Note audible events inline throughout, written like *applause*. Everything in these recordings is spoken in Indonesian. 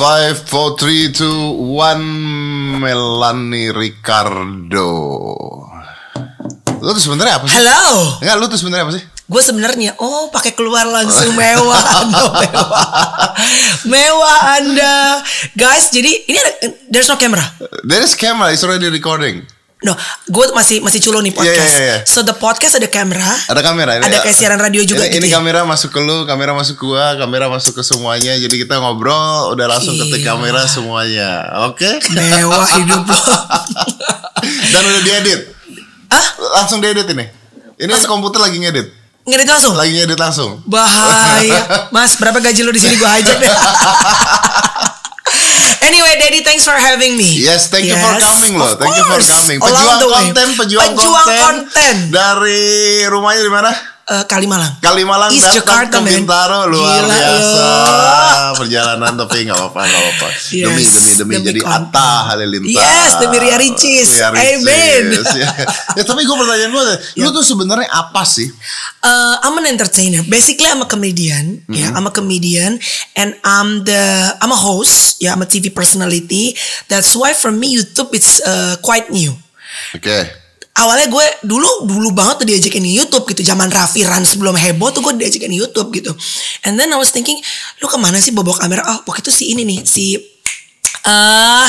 Five, four, three, two, one. Melanie Ricardo. Lu tuh sebenarnya apa sih? Halo. Enggak, lu tuh sebenarnya apa sih? Gue sebenarnya oh pakai keluar langsung mewah *laughs* anda mewah mewah anda guys jadi ini ada there's no camera There is camera, it's already recording. No gue masih masih culo nih podcast Iya, iya, iya. so the podcast ada kamera Ada kamera. Ini, Ada kayak siaran radio juga Ini, gitu ini ya? kamera masuk ke lu, kamera masuk ke gua, kamera masuk ke semuanya. Jadi kita ngobrol, udah langsung ketik Gila. kamera semuanya. Oke? mewah *laughs* hidup lo Dan udah diedit. ah Langsung diedit ini. Ini komputer lagi ngedit. ngedit langsung Lagi ngedit langsung. bahaya *laughs* mas berapa gaji lo di sini gue hijack deh *laughs* Anyway, Daddy, thanks for having me. Yes, thank you for Yes, coming loh. Thank you for course. coming. Pejuang konten, pejuang, Pejuang konten, konten. Dari rumahnya di mana? Eh, Kalimalang. Kalimalang East datang Jakarta, ke man. Bintaro luar Gila biasa lo. perjalanan tapi nggak apa-apa nggak apa-apa Yes, demi demi demi, demi jadi konten. Atta Halilintar Yes, demi Ria Ricis. Ria Ricis, Amen. ya. ya tapi gue pertanyaan gue lu tuh sebenarnya apa sih Uh, I'm an entertainer. Basically, I'm a comedian. Mm-hmm. Yeah, I'm a comedian, and I'm the I'm a host. Yeah, I'm a TV personality. That's why for me YouTube it's uh, quite new. oke Awalnya gue dulu dulu banget tuh diajakin di YouTube gitu. Zaman Raffi Ran sebelum heboh tuh gue diajakin di YouTube gitu. And then I was thinking, lu ke mana sih bawa kamera? Oh, waktu itu si ini nih si ah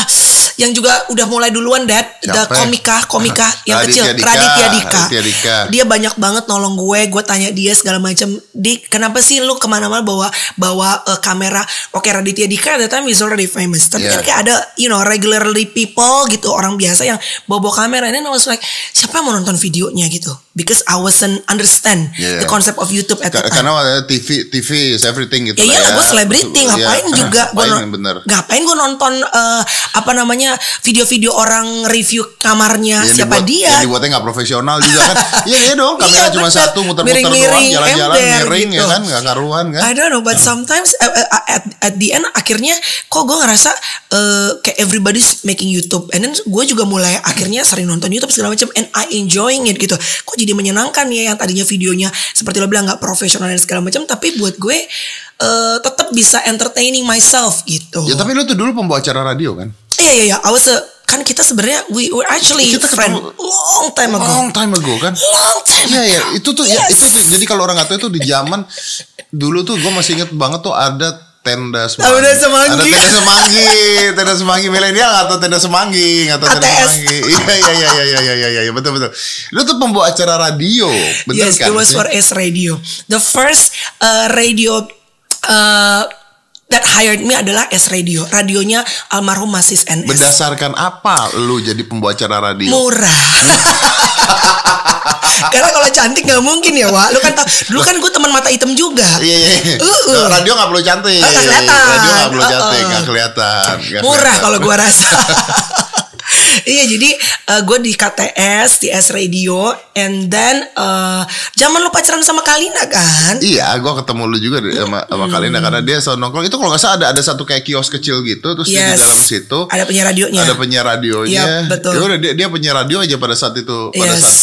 yang juga udah mulai duluan dad. The komika komika *laughs* yang Raditya kecil Dika, Raditya Dika. Raditya Dika. dia banyak banget nolong gue. Gue tanya dia segala macam di kenapa sih lu ke mana-mana bawa bawa eh, kamera? Oke Raditya Dika the time is already famous. Tapi Yeah. kan kayak ada you know regularly people gitu orang biasa yang bawa bawa kamera. And then I was like siapa yang mau nonton videonya gitu because I wasn't understand Yeah. the concept of YouTube at the Ka- time karena waktu TV TV is everything gitu Ya lah iyalah ya. gue selebriti Iya. ngapain *laughs* juga gue ngapain bener ngapain gue nonton eh, apa namanya video-video orang review kamarnya Yang siapa dibuat- dia Yang dibuatnya nggak profesional juga kan. *laughs* Iya iya dong, kamera Iya, cuma satu muter-muter doang, jalan-jalan miring ya gitu. kan, nggak karuan kan. I don't know but sometimes uh, uh, at, at the end akhirnya kok gue ngerasa uh, kayak everybody's making YouTube and then gue juga mulai akhirnya sering nonton YouTube segala macam and I enjoying it gitu kok jadi menyenangkan ya yang tadinya videonya seperti lo bilang nggak profesional dan segala macam tapi buat gue uh, tetap bisa entertaining myself gitu Ya tapi lu tuh dulu pembawa acara radio kan? Iya iya iya, I was a, kan kita sebenarnya we were actually Kita friend ketemu- long time ago. Long time ago kan? Long time. Iya iya, itu tuh ya, Yes. itu tuh jadi kalau orang kata itu di zaman dulu tuh gue masih inget banget tuh ada tenda semanggi. Tenda semanggi. Ada tenda semanggi, tenda semanggi milenial atau tenda semanggi, atau tenda semanggi. *laughs* Iya iya iya iya iya iya iya betul betul. Lu tuh pembawa acara radio, bener yes, kan? it was for S Radio. The first uh, radio uh, that hired me adalah S Radio. Radionya almarhum Masis NS. Berdasarkan apa lu jadi pembawa acara radio? Murah. *laughs* Karena kalau cantik nggak mungkin ya, Wak. Lu kan tau, dulu kan gue teman mata hitam juga. Iya iya. iya. Uh-uh. Radio nggak perlu cantik. Oh, nggak kelihatan. Radio nggak perlu cantik, Uh-uh. nggak kelihatan. nggak murah kalau gua rasa. *laughs* iya jadi gue di KTS di S Radio and then uh, zaman lu pacaran sama Kalina kan? Iya, gue ketemu lu juga deh sama sama Kalina karena dia selalu nongkrong. Itu kalau nggak salah ada ada satu kayak kios kecil gitu, terus dia di Yes. dalam situ Ada penyiar radionya. ada penyiar radionya. Iya, betul. Ya udah dia, dia penyiar radio aja pada saat itu pada Yes. saat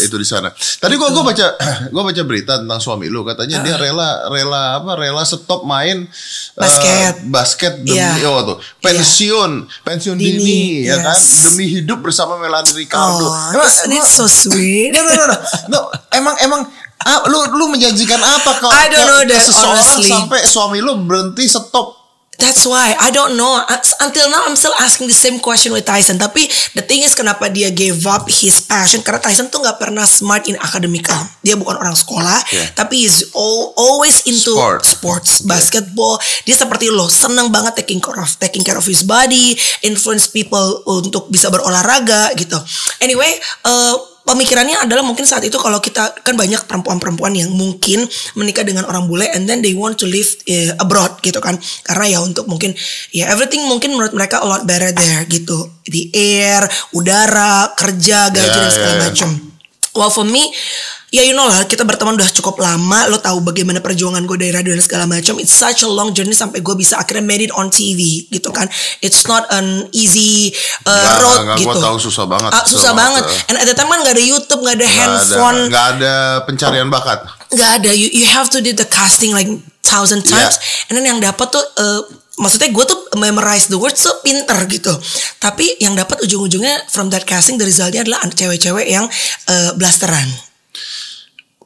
eh, itu di sana. Tadi gua gua baca *clears throat* gua baca berita tentang suami lu katanya dia rela rela apa rela stop main eh, Basket. basket demi Iya. oh tuh pensiun pensiun dini, Dini, ya kan yes. Demi hidup bersama Melanie Ricardo. Oh, Emang- it so sweet? No, no, no, no. No, emang emang ah, lu lu menjanjikan apa kalau seseorang honestly. sampai suami lu berhenti stop? That's why I don't know. Until now I'm still asking the same question with Tyson. Tapi the thing is kenapa dia gave up his passion? Karena Tyson tuh nggak pernah smart in academical. Dia bukan orang sekolah, Yeah. tapi al- always into Sport. sports, basketball. Dia seperti lo, seneng banget taking care of taking care of his body, influence people untuk bisa berolahraga gitu. Anyway, uh, pemikirannya adalah mungkin saat itu kalau kita kan banyak perempuan-perempuan yang mungkin menikah dengan orang bule and then they want to live eh, abroad gitu kan. Karena ya untuk mungkin ya everything mungkin menurut mereka a lot better there gitu. Di air udara kerja gaji Ya, dan segala ya, ya. macam well for me ya you know lah kita berteman udah cukup lama lo tahu bagaimana perjuangan gue dari radio dan segala macam it's such a long journey sampai gue bisa akhirnya made it on TV gitu kan it's not an easy uh, Nggak, road nggak, gitu gua tahu susah banget, Ah, susah, susah banget banget. and at the time kan gak ada YouTube gak ada Nggak ada, handphone nggak ada pencarian bakat. nggak ada you you have to do the casting like thousand times Yeah. and then yang dapat tuh eh, maksudnya gue tuh memorize the words so pinter gitu. Tapi yang dapat ujung-ujungnya from that casting the resultnya adalah cewek-cewek yang eh, blasteran.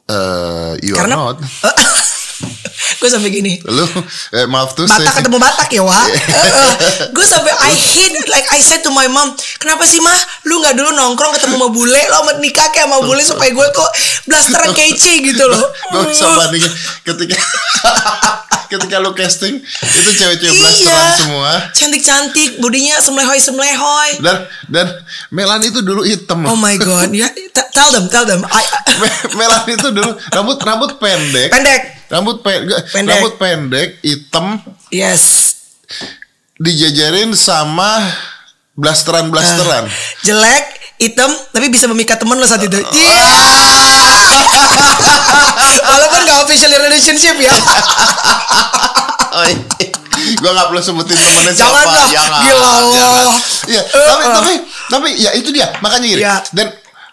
Eh, you Karena are not. *laughs* gue sampai gini. Lu eh, maaf tuh Batak ketemu Batak ya Wak? *laughs* Gue sampai I hate Like I said to my mom Kenapa sih mah? Lu gak dulu nongkrong ketemu sama bule Lo sama nikah kayak sama bule Supaya gue tuh Blasteran kece gitu loh. *laughs* Gue bisa bandingin ketika *laughs* ketika lu casting itu cewek-cewek blasteran Iya semua. Cantik-cantik Bodinya semlehoy-semlehoy dan dan Melan itu dulu hitam. Oh my god ya, t- Tell them Tell them. I, Me- Melan itu dulu rambut rambut pendek. Pendek rambut Pendek. rambut pendek hitam Yes dijajarin sama blasteran blasteran Jelek Hitam Tapi bisa memikat temen lo saat itu Oh. Iya *laughs* Walaupun gak official relationship ya Oh, gue gak perlu sebutin temennya Jangan siapa lah, jangan, gila. Allah. Iya, tapi eh. tapi tapi ya itu dia makanya gini Iya. dan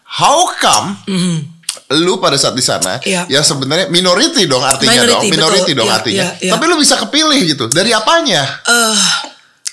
how come lu pada saat di sana Iya. ya sebenarnya minority dong artinya Minority, dong minority betul. dong Iya, artinya iya, iya. tapi lu bisa kepilih gitu dari apanya Uh,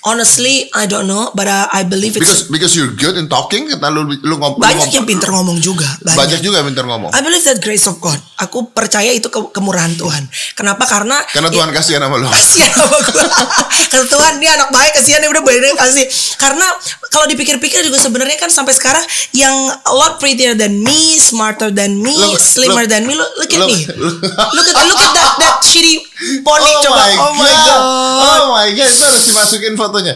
honestly, I don't know, but uh, I believe it's because because you're good in talking kita lu lu ngom- lu banyak ngom- yang pinter ngomong juga. Banyak. banyak juga yang pintar ngomong I believe that grace of God. Aku percaya itu ke- kemurahan Tuhan. Kenapa? Karena karena Tuhan kasihan sama lu kasihan sama gue. *laughs* Karena Tuhan dia anak baik kasihan dia udah banyak kasih. Karena kalau dipikir-pikir juga sebenarnya kan sampai sekarang yang a lot prettier than me, smarter than me, Look, slimmer look. than me. Look, look at Look, me. look. *laughs* Look at look at that that shitty pony oh coba. my oh my god. god. oh my god itu harus dimasukin fotonya.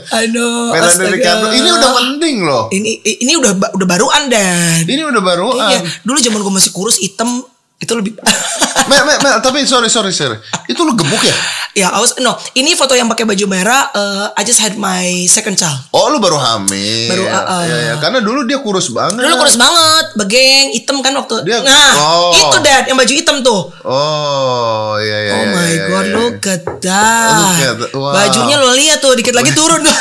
Melanie astaga. Ricardo ini udah penting loh Ini ini udah udah baruan dan ini udah baruan Iya, dulu zaman gue masih kurus hitam itu lebih *laughs* Mel, Mel, Mel, tapi sorry, sorry, sorry. Itu lu gemuk ya? ya I was no ini foto yang pakai baju merah eh, I just had my second child Oh, lu baru hamil. Baru, uh, uh. Iya, iya. Karena dulu dia kurus banget. dulu kurus banget begeng hitam kan waktu Dia- nah oh. itu dad yang baju hitam tuh Oh, iya, iya. oh iya, my iya, god iya. look at that Look at that. Wow. bajunya lo lihat tuh dikit lagi turun *laughs*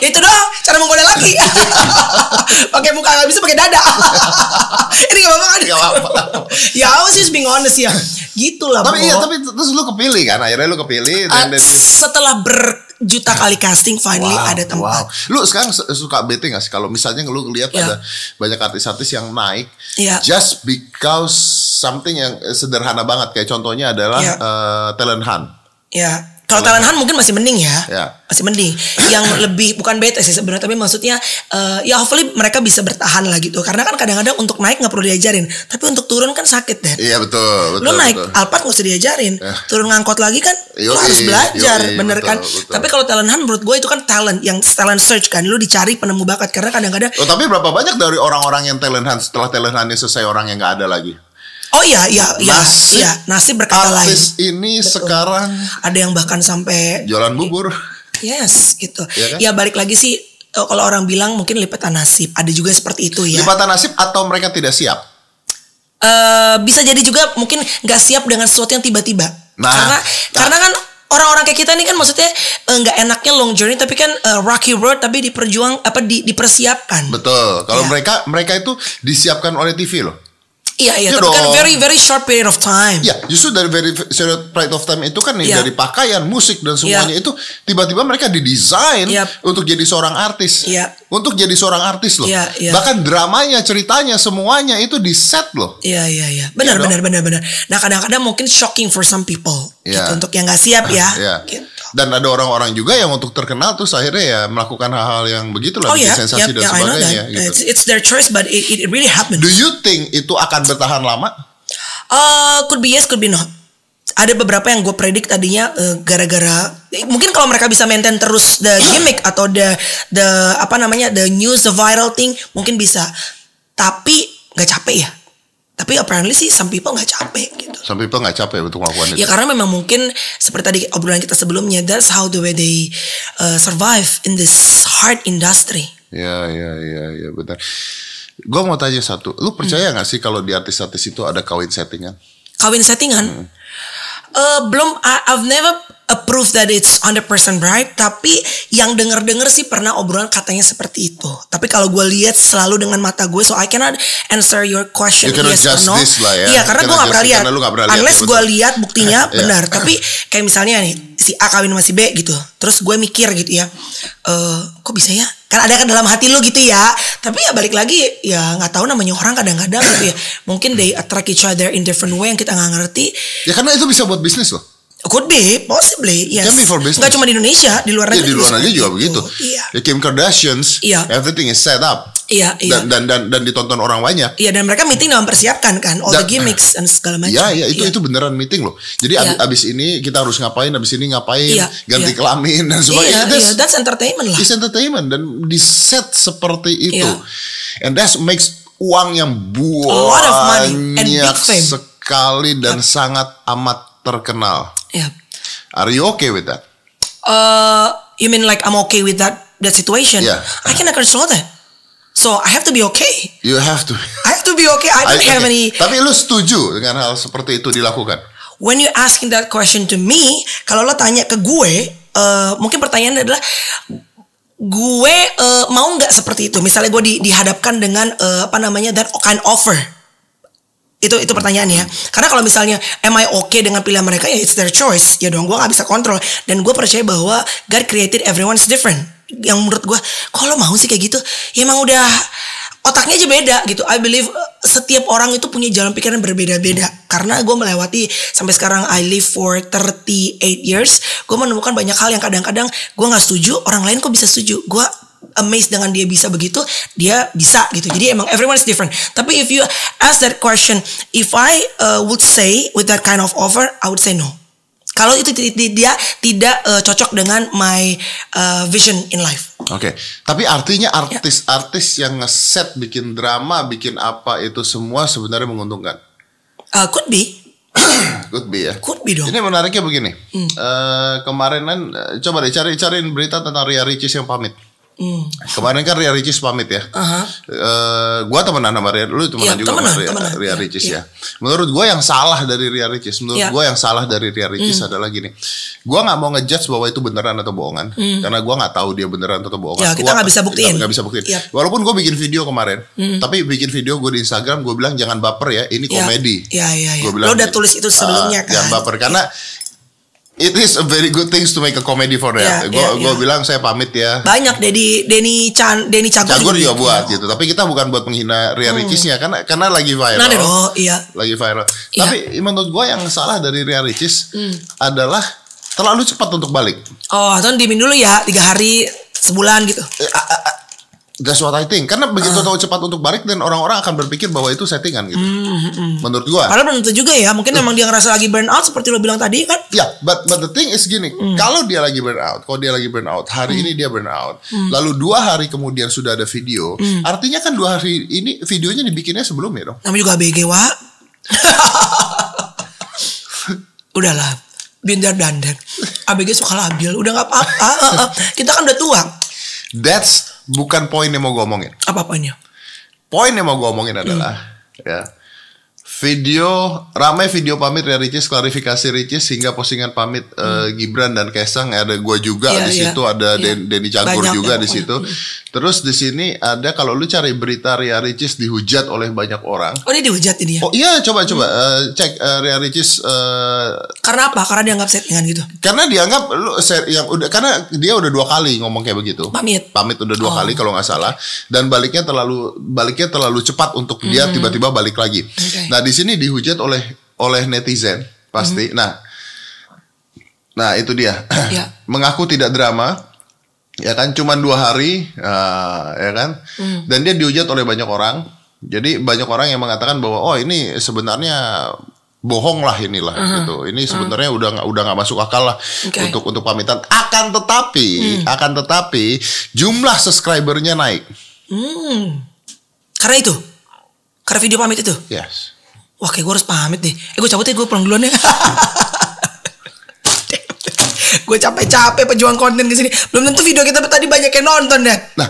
itu doang cara menggoda laki *laughs* pakai muka nggak bisa pakai dada ini gak apa-apa kan Gak apa-apa. ya I was just being honest ya gitulah Tapi Bo. iya, tapi terus lu kepilih kan? Akhirnya lu kepilih Uh, dan dan setelah berjuta kali casting finally ada tempat. Wow. Lu sekarang su- suka bete gak sih kalau misalnya lu lihat Iya. ada banyak artis-artis yang naik Iya. just because something yang sederhana banget kayak contohnya adalah Iya. eh, talent hunt. Ya. Kalau talent hunt mungkin masih mending ya. Ya. Masih mending. Yang *coughs* lebih bukan bete sih sebenarnya tapi maksudnya eh, ya hopefully mereka bisa bertahan lah gitu. Karena kan kadang-kadang untuk naik nggak perlu diajarin, tapi untuk turun kan sakit deh. Iya betul, betul. Lo naik betul. Alphard nggak usah diajarin, Ya. turun ngangkot lagi kan lo Yoi, harus belajar, yoi, bener betul, kan? betul. Tapi kalau talent hunt menurut gue itu kan talent, yang talent search kan, lo dicari penemu bakat karena kadang-kadang Oh tapi berapa banyak dari orang-orang yang talent hunt setelah talent huntnya selesai orang yang nggak ada lagi? Oh iya iya iya Nasib iya nasib berkata lain. Artis ini sekarang Ada yang bahkan sampai jualan bubur. Yes, gitu. Iya kan? Ya balik lagi sih eh, kalau orang bilang mungkin lipatan nasib. Ada juga seperti itu ya. Lipatan nasib atau mereka tidak siap? Eh, bisa jadi juga mungkin nggak siap dengan sesuatu yang tiba-tiba. Nah, karena nah. karena kan orang-orang kayak kita nih kan maksudnya eh, nggak enaknya long journey tapi kan eh, rocky road tapi diperjuang apa di, dipersiapkan. Betul. Kalau Iya. mereka mereka itu disiapkan oleh TV loh. Iya iya Iya tapi kan dong. very very short period of time. Ya, justru dari very short period of time itu kan nih Iya. dari pakaian, musik dan semuanya itu tiba-tiba mereka didesain Yap. untuk jadi seorang artis. Iya. Untuk jadi seorang artis loh. Iya, iya. Bahkan dramanya, ceritanya semuanya itu di set loh. Iya iya iya. Benar Iya dong. benar benar benar. Nah kadang-kadang mungkin shocking for some people Iya. gitu untuk yang nggak siap *laughs* ya. Iya. Gitu. Dan ada orang-orang juga yang untuk terkenal terus akhirnya ya melakukan hal-hal yang begitulah Oh bikin ya, sensasi dan I know sebagainya gitu. It's, it's their choice, but it, it really happened. Do you think itu akan bertahan lama? Uh, could be yes, could be not. Ada beberapa yang gue predik tadinya uh, gara-gara eh, mungkin kalau mereka bisa maintain terus the gimmick atau the the apa namanya the news the viral thing mungkin bisa. Tapi nggak capek ya. Tapi apparently sih some people nggak capek gitu. Some people nggak capek untuk melakukan itu. Ya karena memang mungkin seperti tadi obrolan kita sebelumnya that's how the way they uh, survive in this hard industry. Ya, ya, ya, ya, benar. Gue mau tanya satu, lu percaya nggak sih kalau di artis-artis itu ada kawin settingan? Kawin settingan. Eh, belum I- I've never approve that it's 100% right tapi yang denger-denger sih pernah obrolan katanya seperti itu. Tapi kalau gue lihat selalu dengan mata gue so I cannot answer your question You cannot yes or no. lah ya. iya karena gue gak pernah lihat. unless gue lihat buktinya *laughs* Iya. benar. Tapi kayak misalnya nih si A kawin sama si B gitu terus gue mikir gitu ya eh kok bisa ya? Kan ada kan dalam hati lu gitu ya. Tapi ya balik lagi ya nggak tahu namanya orang kadang-kadang gitu ya. Mungkin they attract each other in different way yang kita nggak ngerti. Ya karena itu bisa buat bisnis loh. Could be, possibly, yes. Can be for business. Nggak cuma di Indonesia, di luar Ya, negeri. di luar negeri juga begitu. itu. Iya, Ya, Kim Kardashians, Iya. everything is set up. iya, iya. Dan, dan dan dan ditonton orang banyak. Iya, dan mereka meeting dan mempersiapkan kan, all the Dan- gimmicks dan segala macam. Ya, ya itu Iya. itu beneran meeting loh. Jadi Iya. abis, abis ini kita harus ngapain, abis ini ngapain, Iya, ganti iya. kelamin dan Iya, sebagainya. iya, That's- that's entertainment lah. It's entertainment dan di set seperti itu. Iya. And that makes uang yang lot of money and big banyak fame. sekali dan sangat amat terkenal. Iya. Are you okay with that? Uh, you mean like I'm okay with that that situation? Yeah. I cannot control that. So I have to be okay. You have to. I have to be okay. I don't have okay. any. Tapi lu setuju dengan hal seperti itu dilakukan? When you asking that question to me, kalau lo tanya ke gue, uh, mungkin pertanyaannya adalah gue uh, mau nggak seperti itu. Misalnya gue di, dihadapkan dengan uh, apa namanya that kind offer. Itu itu pertanyaannya. Karena kalau misalnya am I okay dengan pilihan mereka ya it's their choice. Ya dong gue nggak bisa kontrol. Dan gue percaya bahwa God created everyone is different. Yang menurut gue kalau mau sih kayak gitu, ya emang udah otaknya aja beda gitu. I believe uh, setiap orang itu punya jalan pikiran berbeda-beda. Karena gue melewati sampai sekarang I live for 38 years, gue menemukan banyak hal yang kadang-kadang gue nggak setuju, orang lain kok bisa setuju. Gue amazed dengan dia bisa begitu, dia bisa gitu. Jadi emang everyone is different. Tapi if you ask that question, if I uh, would say with that kind of offer, I would say no. Kalau itu dia tidak uh, cocok dengan my uh, vision in life. Oke, tapi artinya Ya. artis-artis yang ngeset bikin drama, bikin apa itu semua sebenarnya menguntungkan. Uh, could be, *coughs* Could be ya. could be dong. Ini menariknya begini. Hmm. Eh, kemarin kan eh, coba deh cari cariin berita tentang Ria Ricis yang pamit. Hmm. Kemarin kan Ria Ricis pamit ya. Aha. Eh, gua temenan sama Ria, lu temenan Iya, juga temenan, sama Ria, temenan. Ria Iya, Ricis iya. ya. Menurut gua yang salah dari Ria Ricis, menurut Iya. gua yang salah dari Ria Ricis Hmm. adalah gini. Gua nggak mau ngejudge bahwa itu beneran atau bohongan, karena gua nggak tahu dia beneran atau bohongan. Ya, kita Gua- nggak bisa buktiin. Nggak bisa buktiin. Iya. Walaupun gua bikin video kemarin, tapi bikin video gue di Instagram, gue bilang jangan baper ya, ini Iya. komedi. Iya, iya, iya. Gua bilang Lo udah gitu. tulis itu sebelumnya Ah, kan? Jangan baper karena it is a very good things to make a comedy for. Iya, gue iya, gue iya. bilang saya pamit ya. Banyak Dedi Denny Chan Denny Cagur, Cagur juga buat gitu. Tapi kita bukan buat menghina Ria Ricisnya karena karena lagi viral. Nah, oh iya. Lagi viral. Iya. Hmm. Tapi menurut gue yang salah dari Ria Ricis adalah terlalu cepat untuk balik. Oh, atau diemin dulu ya tiga hari sebulan gitu. Eh, a- a- a- That's what I think. Karena begitu Ah. tahu cepat untuk balik dan orang-orang akan berpikir bahwa itu settingan gitu. Hmm, Menurut gue. Padahal belum tentu juga ya. Mungkin memang dia ngerasa lagi burn out seperti lo bilang tadi kan. Ya, but but the thing is gini, Hmm. kalau dia lagi burn out, kalau dia lagi burn out, hari ini dia burn out, lalu dua hari kemudian sudah ada video, Hmm. artinya kan dua hari ini videonya dibikinnya sebelumnya dong. Namanya juga ABG, wa. *laughs* Udahlah. Binder dandan. ABG suka labil. Udah gak apa-apa. Eh, *laughs* eh. Kita kan udah tua. That's bukan poin yang mau gue omongin. Apa-apanya. Poin yang mau gue omongin adalah Hmm. ya video ramai video pamit ya Ricis klarifikasi Ricis hingga postingan pamit eh, Gibran dan Kaisang ada gue juga Hmm. Iya, di iya. situ ada Iya. Den- Denny Cagur Banyak juga ya di situ terus di sini ada kalau lu cari berita Ria Ricis dihujat oleh banyak orang Oh ini dihujat ini ya. Oh iya coba coba Hmm. eh, cek eh, Ria Ricis eh, Karena apa? Karena dianggap settingan gitu. karena dianggap lu ser- yang udah karena dia udah dua kali ngomong kayak begitu. Pamit. Pamit udah dua Oh. kali kalau nggak salah dan baliknya terlalu baliknya terlalu cepat untuk dia tiba-tiba balik lagi. Hmm. Oke. Nah di sini dihujat oleh oleh netizen pasti. Nah nah itu dia Hmm. *clears throat* Ya. mengaku tidak drama ya kan cuman dua hari ah, ya kan Hmm. dan dia dihujat oleh banyak orang jadi banyak orang yang mengatakan bahwa oh ini sebenarnya bohong lah inilah gitu ini sebenarnya udah nggak udah nggak masuk akal lah Oke. untuk untuk pamitan akan tetapi akan tetapi jumlah subscribernya naik Hmm. Karena itu. Karena video pamit itu. yes Wah kayak gue harus pamit deh. Eh gue cabut ya gue pulang duluan ya. *laughs* gue capek-capek pejuang konten ke sini. Belum tentu video kita tadi banyak yang nonton deh. nah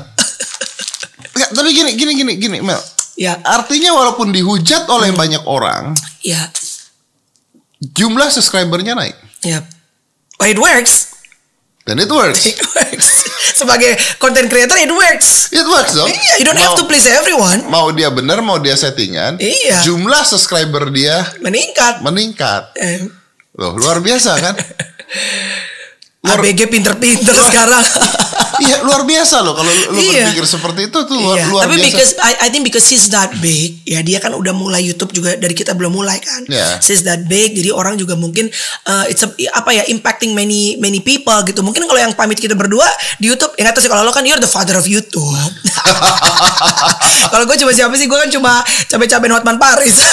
nggak, tapi gini gini gini gini Mel Ya, artinya walaupun dihujat oleh banyak orang ya. jumlah subscribernya naik. Yep. Oh, it works. Dan it works. It works. Sebagai content creator it works. It works dong. Iya, you don't have Mau- to please everyone. Mau dia bener, mau dia settingan. Iya. Jumlah subscriber dia Meningkat. meningkat. Eh, Loh, luar biasa kan? *laughs* Luar- ABG pinter-pinter sekarang. *laughs* Iya, luar biasa loh kalau lu, Iya. berpikir seperti itu tuh luar, Iya, luar tapi biasa. because I, I think because he's that big, ya dia kan udah mulai YouTube juga dari kita belum mulai kan. Iya. He's that big, jadi orang juga mungkin uh, it's a, apa ya impacting many many people gitu. Mungkin kalau yang pamit kita berdua di YouTube, ya tahu sih kalau lo kan you're the father of YouTube. *laughs* kalau gue cuma siapa sih? Gue kan cuma cabe-cabein Hotman Paris. *laughs*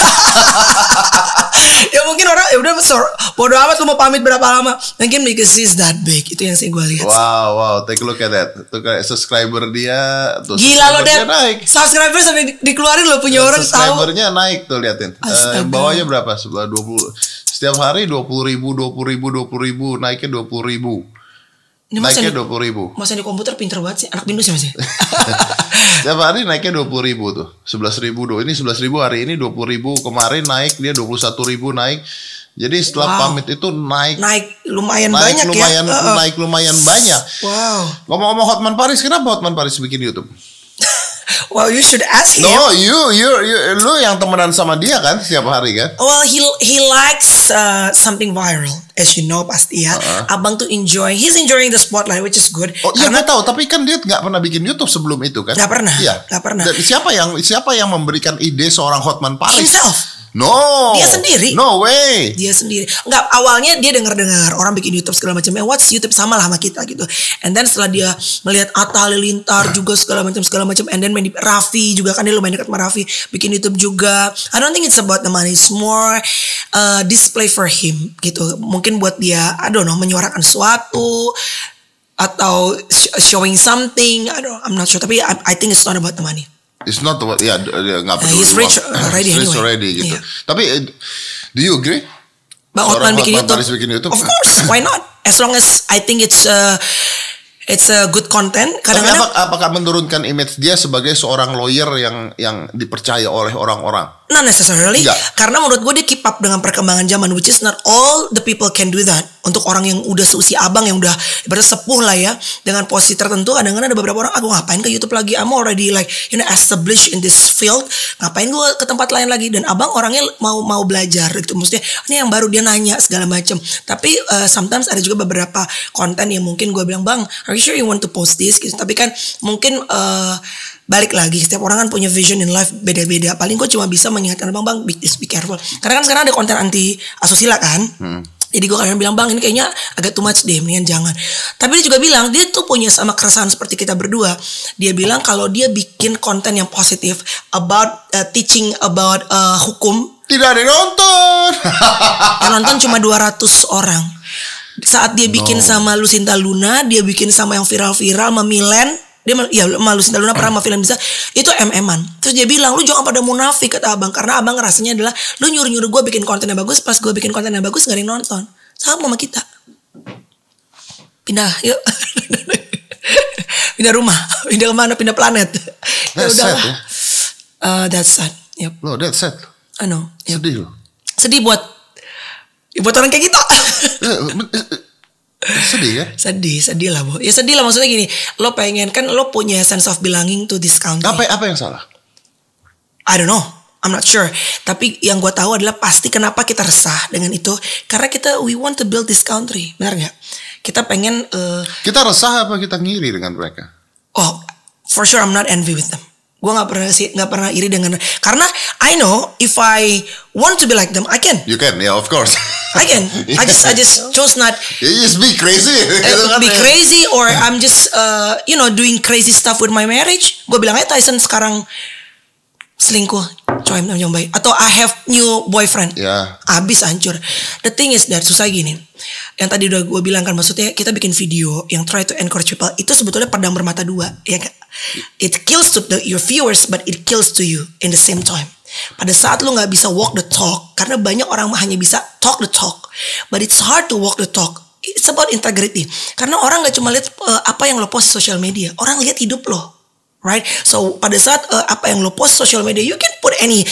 ya mungkin orang ya udah besar bodoh amat lu mau pamit berapa lama mungkin because he's that big itu yang sih gue lihat Wow, wow, take a look at that. Tuh kayak subscriber dia tuh Gila lo Dad naik. Subscriber sampai di- dikeluarin lo punya orang tahu subscribernya naik tuh liatin. Astaga. bawahnya berapa? Sebelah 20 setiap hari 20 ribu, 20 ribu, 20 ribu, naiknya 20 ribu. Ini Naiknya di, 20 ribu. masa di komputer pinter banget sih Anak Windows ya mas ya *laughs* Setiap hari naiknya 20 ribu tuh. 11 ribu tuh. Ini 11 ribu hari ini 20 ribu. Kemarin naik dia 21 ribu naik. Jadi setelah Wow. pamit itu naik Naik lumayan naik banyak lumayan ya Heeh. naik lumayan banyak. Wow Ngomong-ngomong Hotman Paris, kenapa Hotman Paris bikin YouTube? Well you should ask him No, you, you, you, lu yang temenan sama dia kan setiap hari kan? Well he he likes uh, something viral As you know pasti ya Abang tuh enjoy He's enjoying the spotlight Which is good Oh iya gue tahu, tapi kan dia nggak pernah bikin YouTube sebelum itu kan? Nggak pernah, Iya. nggak pernah. Dan siapa yang siapa yang memberikan ide seorang Hotman Paris? Himself No. Dia sendiri. No way. dia sendiri. Nggak awalnya dia dengar dengar orang bikin YouTube segala macam. Eh what's YouTube sama lah sama kita gitu. And then setelah dia melihat Atta Halilintar juga segala macam segala macam. And then main di Raffi juga kan dia lumayan dekat sama Raffi. Bikin YouTube juga. I don't think it's about the money. It's more uh, display for him gitu. Mungkin buat dia I don't know menyuarakan sesuatu atau sh- showing something. I don't I'm not sure. Tapi I, I think it's not about the money It's not the ya dia nggak peduli he's rich *laughs* already He's rich anyway. already gitu. Iya. Tapi eh, do you agree? Bang Hotman bikin YouTube. Paris bikin YouTube? Of course, *laughs* why not? As long as I think it's uh, it's a good content. Tapi Kadang-kadang apa- apakah menurunkan image dia sebagai seorang lawyer yang yang dipercaya oleh orang-orang? Not necessarily. Enggak. Karena menurut gue dia keep up dengan perkembangan zaman, which is not all the people can do that. Untuk orang yang udah seusia abang yang udah ibaratnya sepuh lah ya, dengan posisi tertentu, kadang-kadang ada beberapa orang, aku ngapain ke YouTube lagi? I'm already like you know established in this field. Ngapain gue ke tempat lain lagi? Dan abang orangnya mau mau belajar gitu. Maksudnya ini yang baru dia nanya segala macam. Tapi uh, sometimes ada juga beberapa konten yang mungkin gue bilang bang, are you sure you want to post this? Gitu. Tapi kan mungkin uh, balik lagi setiap orang kan punya vision in life beda-beda. Paling gue cuma bisa mengingatkan bang bang be, be careful. Karena kan sekarang ada konten anti asusila kan? Jadi gue kadang bilang bang ini kayaknya agak too much deh mendingan jangan. Tapi dia juga bilang dia tuh punya sama keresahan seperti kita berdua. Dia bilang kalau dia bikin konten yang positif about uh, teaching about uh, hukum. Tidak ada yang nonton. *laughs* yang nonton cuma 200 orang. Saat dia bikin sama Lucinta Luna dia bikin sama yang viral-viral sama Milen dia ya sama Lucinta Luna pernah sama film bisa itu MM-an terus dia bilang lu jangan pada munafik kata abang. Karena abang rasanya adalah lu nyuruh-nyuruh gue bikin konten yang bagus pas gue bikin konten yang bagus gak ada yang nonton. Sama sama kita. Pindah yuk. *laughs* Pindah rumah. Pindah ke mana pindah planet. Ya sad, ya. Eh, that's sad. Yep. Loh, that's sad. I know. Yep. Sedih loh. sedih buat buat orang kayak kita Sedih ya? sedih sedih lah bu. Ya sedih lah maksudnya gini. Lo pengen kan lo punya sense of belonging to this country Apa apa yang salah? I don't know. I'm not sure. Tapi yang gue tahu adalah pasti kenapa kita resah dengan itu. Karena kita we want to build this country. Benar nggak? Kita pengen eh, Kita resah apa kita ngiri dengan mereka? oh for sure I'm not envy with them gue nggak pernah sih nggak pernah iri dengan karena I know if I want to be like them I can You can, yeah of course. I can I just I just *laughs* chose not You just be crazy. *laughs* kan be ya. crazy or I'm just uh, you know doing crazy stuff with my marriage. Gue bilang aja Tyson sekarang selingkuh, coy baik. Atau I have new boyfriend. Ya. Abis hancur. The thing is that susah gini. Yang tadi udah gue bilang kan maksudnya kita bikin video yang try to encourage people itu sebetulnya pedang bermata dua, ya kan? It kills to the, your viewers but it kills to you in the same time. Pada saat lu nggak bisa walk the talk karena banyak orang hanya bisa talk the talk, but it's hard to walk the talk. It's about integrity. Karena orang nggak cuma lihat uh, apa yang lo post di social media, orang lihat hidup lo, right? So pada saat uh, apa yang lo post social media, you can put any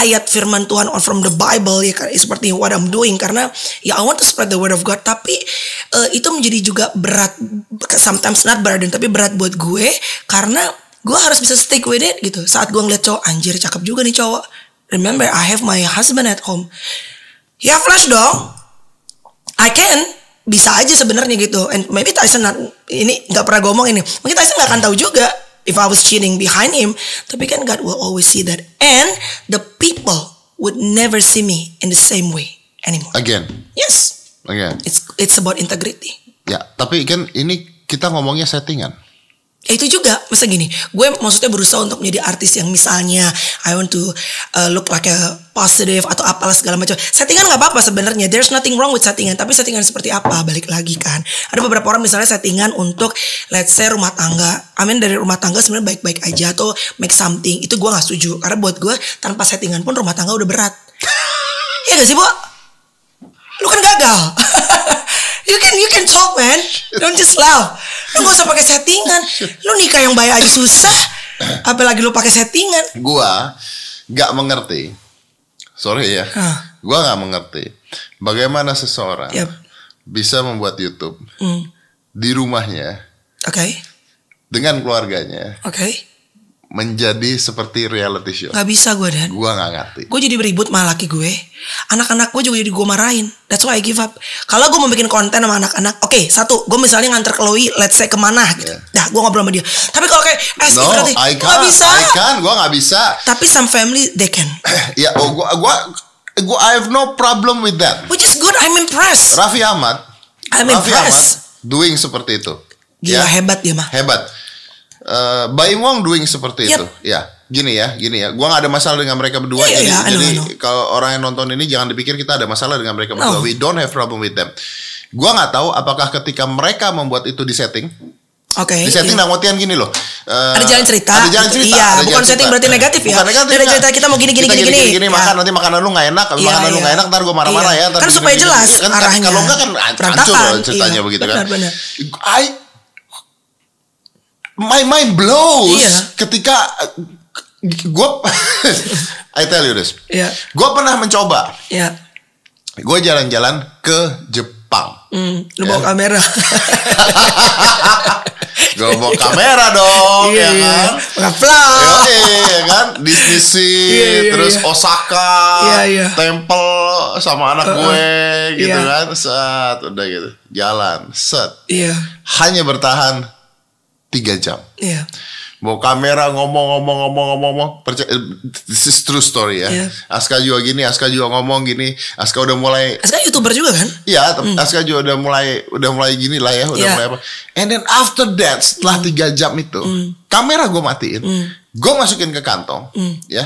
ayat firman Tuhan or from the Bible ya kan, seperti what I'm doing karena ya I want to spread the word of God. Tapi uh, itu menjadi juga berat, sometimes not burden, tapi berat buat gue karena gue harus bisa stick with it gitu. Saat gue ngeliat cowok anjir cakep juga nih cowok. Remember I have my husband at home. Ya flash dong. I can bisa aja sebenarnya gitu. And maybe Tyson not, ini nggak pernah ngomong ini. Mungkin Tyson nggak akan tahu juga if I was cheating behind him. Tapi kan God will always see that. And the people would never see me in the same way anymore. Again. Yes. Again. It's it's about integrity. Ya, tapi kan ini kita ngomongnya settingan. Ya itu juga, masa gini, gue maksudnya berusaha untuk menjadi artis yang misalnya I want to uh, look like a positive atau apalah segala macam. Settingan nggak apa-apa sebenarnya. There's nothing wrong with settingan, tapi settingan seperti apa? Balik lagi kan. Ada beberapa orang misalnya settingan untuk let's say rumah tangga. I mean dari rumah tangga sebenarnya baik-baik aja atau make something. Itu gue nggak setuju karena buat gue tanpa settingan pun rumah tangga udah berat. *laughs* Iya gak sih, Bu? Lu kan gagal. *laughs* you can you can talk man. Don't just laugh. Lu gak usah pakai settingan. Lu nikah yang baik aja susah. Apalagi lu pakai settingan. Gua nggak mengerti. Sorry ya. Hah. Gua nggak mengerti bagaimana seseorang Yap. bisa membuat YouTube Hmm. di rumahnya Oke. dengan keluarganya Oke. Menjadi seperti reality show. Gak bisa gue dan. Gua nggak ngerti. Gue jadi beribut sama laki gue. Anak-anak gue juga jadi gue marahin. That's why I give up. Kalau gue mau bikin konten sama anak-anak. Oke satu. Gue misalnya nganter Chloe. Let's say ke mana gitu. Yeah. Dah gue ngobrol sama dia. Tapi kalau kayak. Eh No, berarti. I Gak can't. bisa. I can't. Gua nggak bisa. Tapi some family they can. *clears throat* ya, oh, gua, gua, gua, I have no problem with that. Which is good. I'm impressed. Raffi Ahmad, I'm Raffi Ahmad impressed. doing seperti itu. Gila Ya, hebat dia mah. hebat. Eh, Baim Wong doing seperti Yep. itu. Ya, gini ya, gini ya. Gua nggak ada masalah dengan mereka berdua. Iya, jadi, iya, know, jadi kalau orang yang nonton ini jangan dipikir kita ada masalah dengan mereka berdua. No. We don't have problem with them. Gua nggak tahu apakah ketika mereka membuat itu di setting, Oke. di setting iya. artian gini loh. Eh, Ada jalan cerita. Ada jalan cerita. Iya, ada bukan jalan setting cerita. berarti negatif ya. Bukan negatif. Ada nggak. cerita kita mau gini, gini, Kita gini, gini. gini, Ya. makan nanti makanan lu nggak enak, Iya, makanan lu iya. nggak enak, ntar gue marah-marah Iya. ya. ntar Kan gini, supaya gini, jelas gini. Kan, arahnya. Kalau enggak kan hancur loh ceritanya Iya, begitu kan. benar, benar. I my mind blows Iya. ketika gue *laughs* I tell you this. Iya. Gue pernah mencoba. Ya. Gue jalan-jalan ke Jepang. Hmm, lu Ya. bawa kamera. *laughs* Gue bawa kamera dong, Iya, ya iya. kan? Ngevlog. Yoi, ya kan Disney Sea, Iya, iya, terus iya. Osaka, Iya, iya. Temple sama anak gue gitu iya. kan, set udah gitu, jalan, set, Iya. hanya bertahan tiga jam. Iya. Bawa kamera ngomong-ngomong-ngomong-ngomong, percaya, this is true story ya. Iya. Aska juga gini, Aska juga ngomong gini, Aska udah mulai Sekarang youtuber juga kan? Iya, tapi Aska juga udah mulai udah mulai gini lah ya, udah Iya. mulai apa. And then after that, setelah tiga jam itu, kamera gue matiin, gue masukin ke kantong, ya.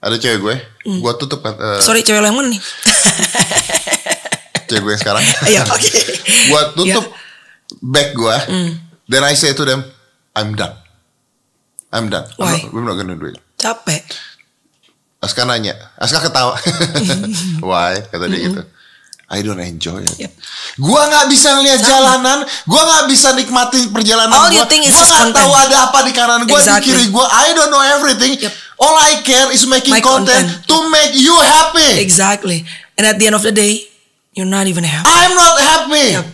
Ada cewek gue, gue tutup kan, eh, Sorry cewek mana nih? cewek gue yang sekarang, *laughs* Iya, oke. gue tutup bag gue, then I say to them, I'm done, I'm done, I'm Why? not, I'm not gonna do it. Capek. Aska nanya, Aska ketawa, *laughs* why? Kata dia gitu. I don't enjoy it. Yep. Gua nggak bisa ngeliat jalanan, gua nggak bisa nikmatin perjalanan All gua. you think is gua nggak tahu ada apa di kanan gua, Exactly. di kiri gua. I don't know everything. Yep. All I care is making My content, content. to make you happy. Exactly. And at the end of the day, you're not even happy. I'm not happy. Yep.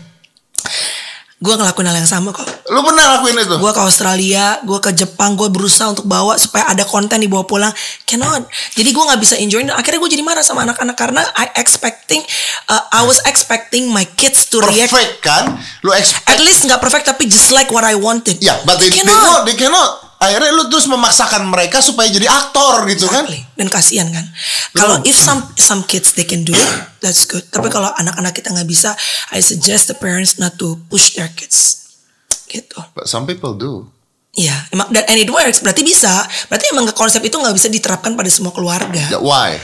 Gue ngelakuin hal yang sama kok. Lu pernah lakuin itu? Gue ke Australia, gue ke Jepang, gue berusaha untuk bawa supaya ada konten dibawa pulang. Cannot. Jadi gue nggak bisa enjoy. Dan akhirnya gue jadi marah sama anak-anak karena I expecting, uh, I was expecting my kids to react. Perfect kan? Lu expect At least nggak perfect tapi just like what I wanted. Ya, but they, they, Cannot. cannot, they cannot. Akhirnya lu terus memaksakan mereka supaya jadi aktor gitu kan? Exactly. Dan kasihan kan. Kalau if some some kids they can do it, that's good. Tapi kalau anak-anak kita nggak bisa, I suggest the parents not to push their kids. Gitu. But some people do. Iya, emang dan and it works. Berarti bisa. Berarti emang konsep itu nggak bisa diterapkan pada semua keluarga. Yeah, Why?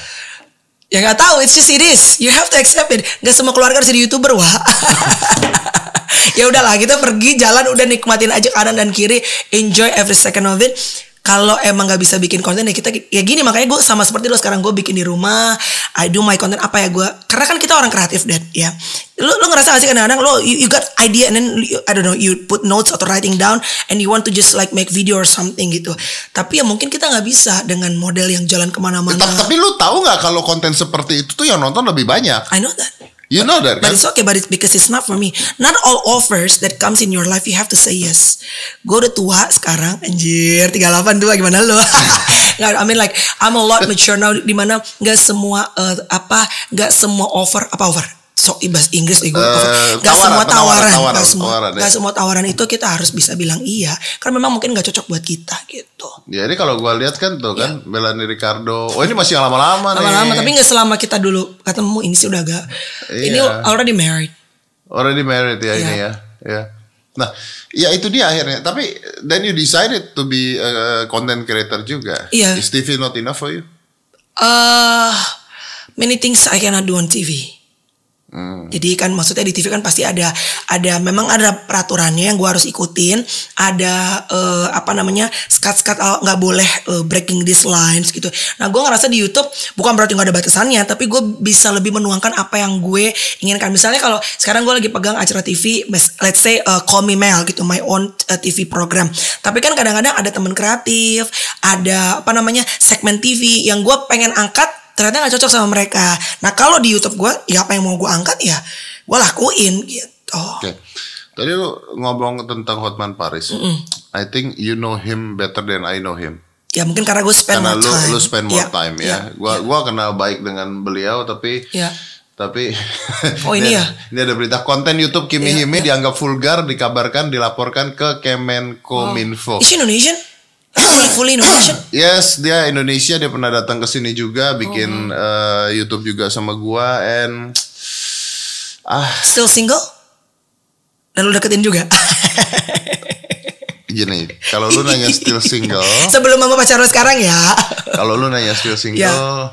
Ya nggak tahu. It's just it is. You have to accept it. Gak semua keluarga harus jadi youtuber wah. *laughs* ya udahlah kita pergi jalan udah nikmatin aja kanan dan kiri. Enjoy every second of it. Kalau emang nggak bisa bikin konten ya kita ya gini makanya gue sama seperti lo sekarang gue bikin di rumah I do my content apa ya gue karena kan kita orang kreatif dan ya. Lo lo ngerasa gak sih kadang-kadang lo you, you got idea and then you, I don't know you put notes atau writing down and you want to just like make video or something gitu. Tapi ya mungkin kita nggak bisa dengan model yang jalan ke mana-mana. Tapi, tapi lu tahu nggak kalau konten seperti itu tuh yang nonton lebih banyak? I know that You know that But kan? it's okay, but it's because it's not for me. Not all offers that comes in your life you have to say yes. Gue udah tua sekarang, anjir, 38 tua gimana lo? *laughs* I mean like I'm a lot mature now di mana nggak semua eh, apa nggak semua offer apa offer so ibas Inggris ego Eh, nggak tawaran, semua tawaran tawaran, nggak semua tawaran, ya. semua tawaran itu kita harus bisa bilang iya karena memang mungkin nggak cocok buat kita gitu Jadi kalau gua lihat kan tuh kan Melanie Ricardo. Oh ini masih lama-lama nih. Iya. lama-lama tapi nggak selama kita dulu ketemu ini sih udah agak ini Iya. already married Already married ya Iya. ini ya. Ya. Nah, ya itu dia akhirnya. Tapi then you decided to be a content creator juga. Iya. Is TV not enough for you? uh, many things I cannot do on TV. Hmm. Jadi kan maksudnya di TV kan pasti ada ada memang ada peraturannya yang gua harus ikutin, ada eh, apa namanya skat-skat oh, nggak boleh eh, breaking these lines gitu. Nah gue ngerasa di YouTube bukan berarti nggak ada batasannya, tapi gue bisa lebih menuangkan apa yang gue inginkan. Misalnya kalau sekarang gue lagi pegang acara TV, let's say eh, Call Me Mel gitu, my own eh, TV program. Tapi kan kadang-kadang ada teman kreatif, ada apa namanya segmen TV yang gue pengen angkat ternyata nggak cocok sama mereka. Nah kalau di YouTube gue, ya apa yang mau gue angkat ya gue lakuin gitu. Oke. Tadi lu ngomong tentang Hotman Paris. I think you know him better than I know him. Ya mungkin karena gue spend Karena more lu time. lu spend more Ya, time ya. ya, Gua gua kenal baik dengan beliau tapi Ya. tapi *laughs* Oh, ini ya? Ini ada berita konten YouTube Kimi Iya, Hime iya. dianggap vulgar dikabarkan dilaporkan ke Kemenkominfo. Is she Indonesian? Fully, Indonesian? Yes, dia Indonesia, dia pernah datang ke sini juga bikin Oh. eh, YouTube juga sama gua and ah Still single? Dan lu deketin juga? *laughs* gini, kalau lu nanya still single, *laughs* Sebelum mama pacar lu sekarang ya. kalau lu nanya still *laughs* single, Ya.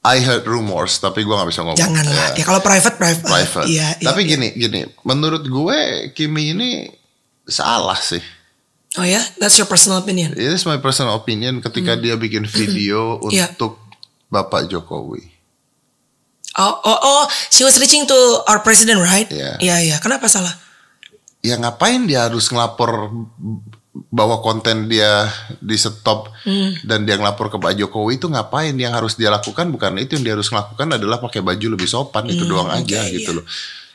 I heard rumors tapi gua nggak bisa ngomong. Janganlah. Ya. Ya kalau private private. private. Iya. iya, Tapi iya. gini, gini, menurut gue Kimi ini salah sih. Oh ya, that's your personal opinion. It is my personal opinion ketika dia bikin video *clears throat* Hmm. Iya. untuk Bapak Jokowi. Oh, oh, oh, she was reaching to our president, right? Iya. Iya, iya. Kenapa salah? Ya ngapain dia harus ngelapor bahwa konten dia di stop Hmm. dan dia ngelapor ke Pak Jokowi itu ngapain yang harus dia lakukan bukan itu yang dia harus lakukan adalah pakai baju lebih sopan itu doang aja oke, gitu iya. loh.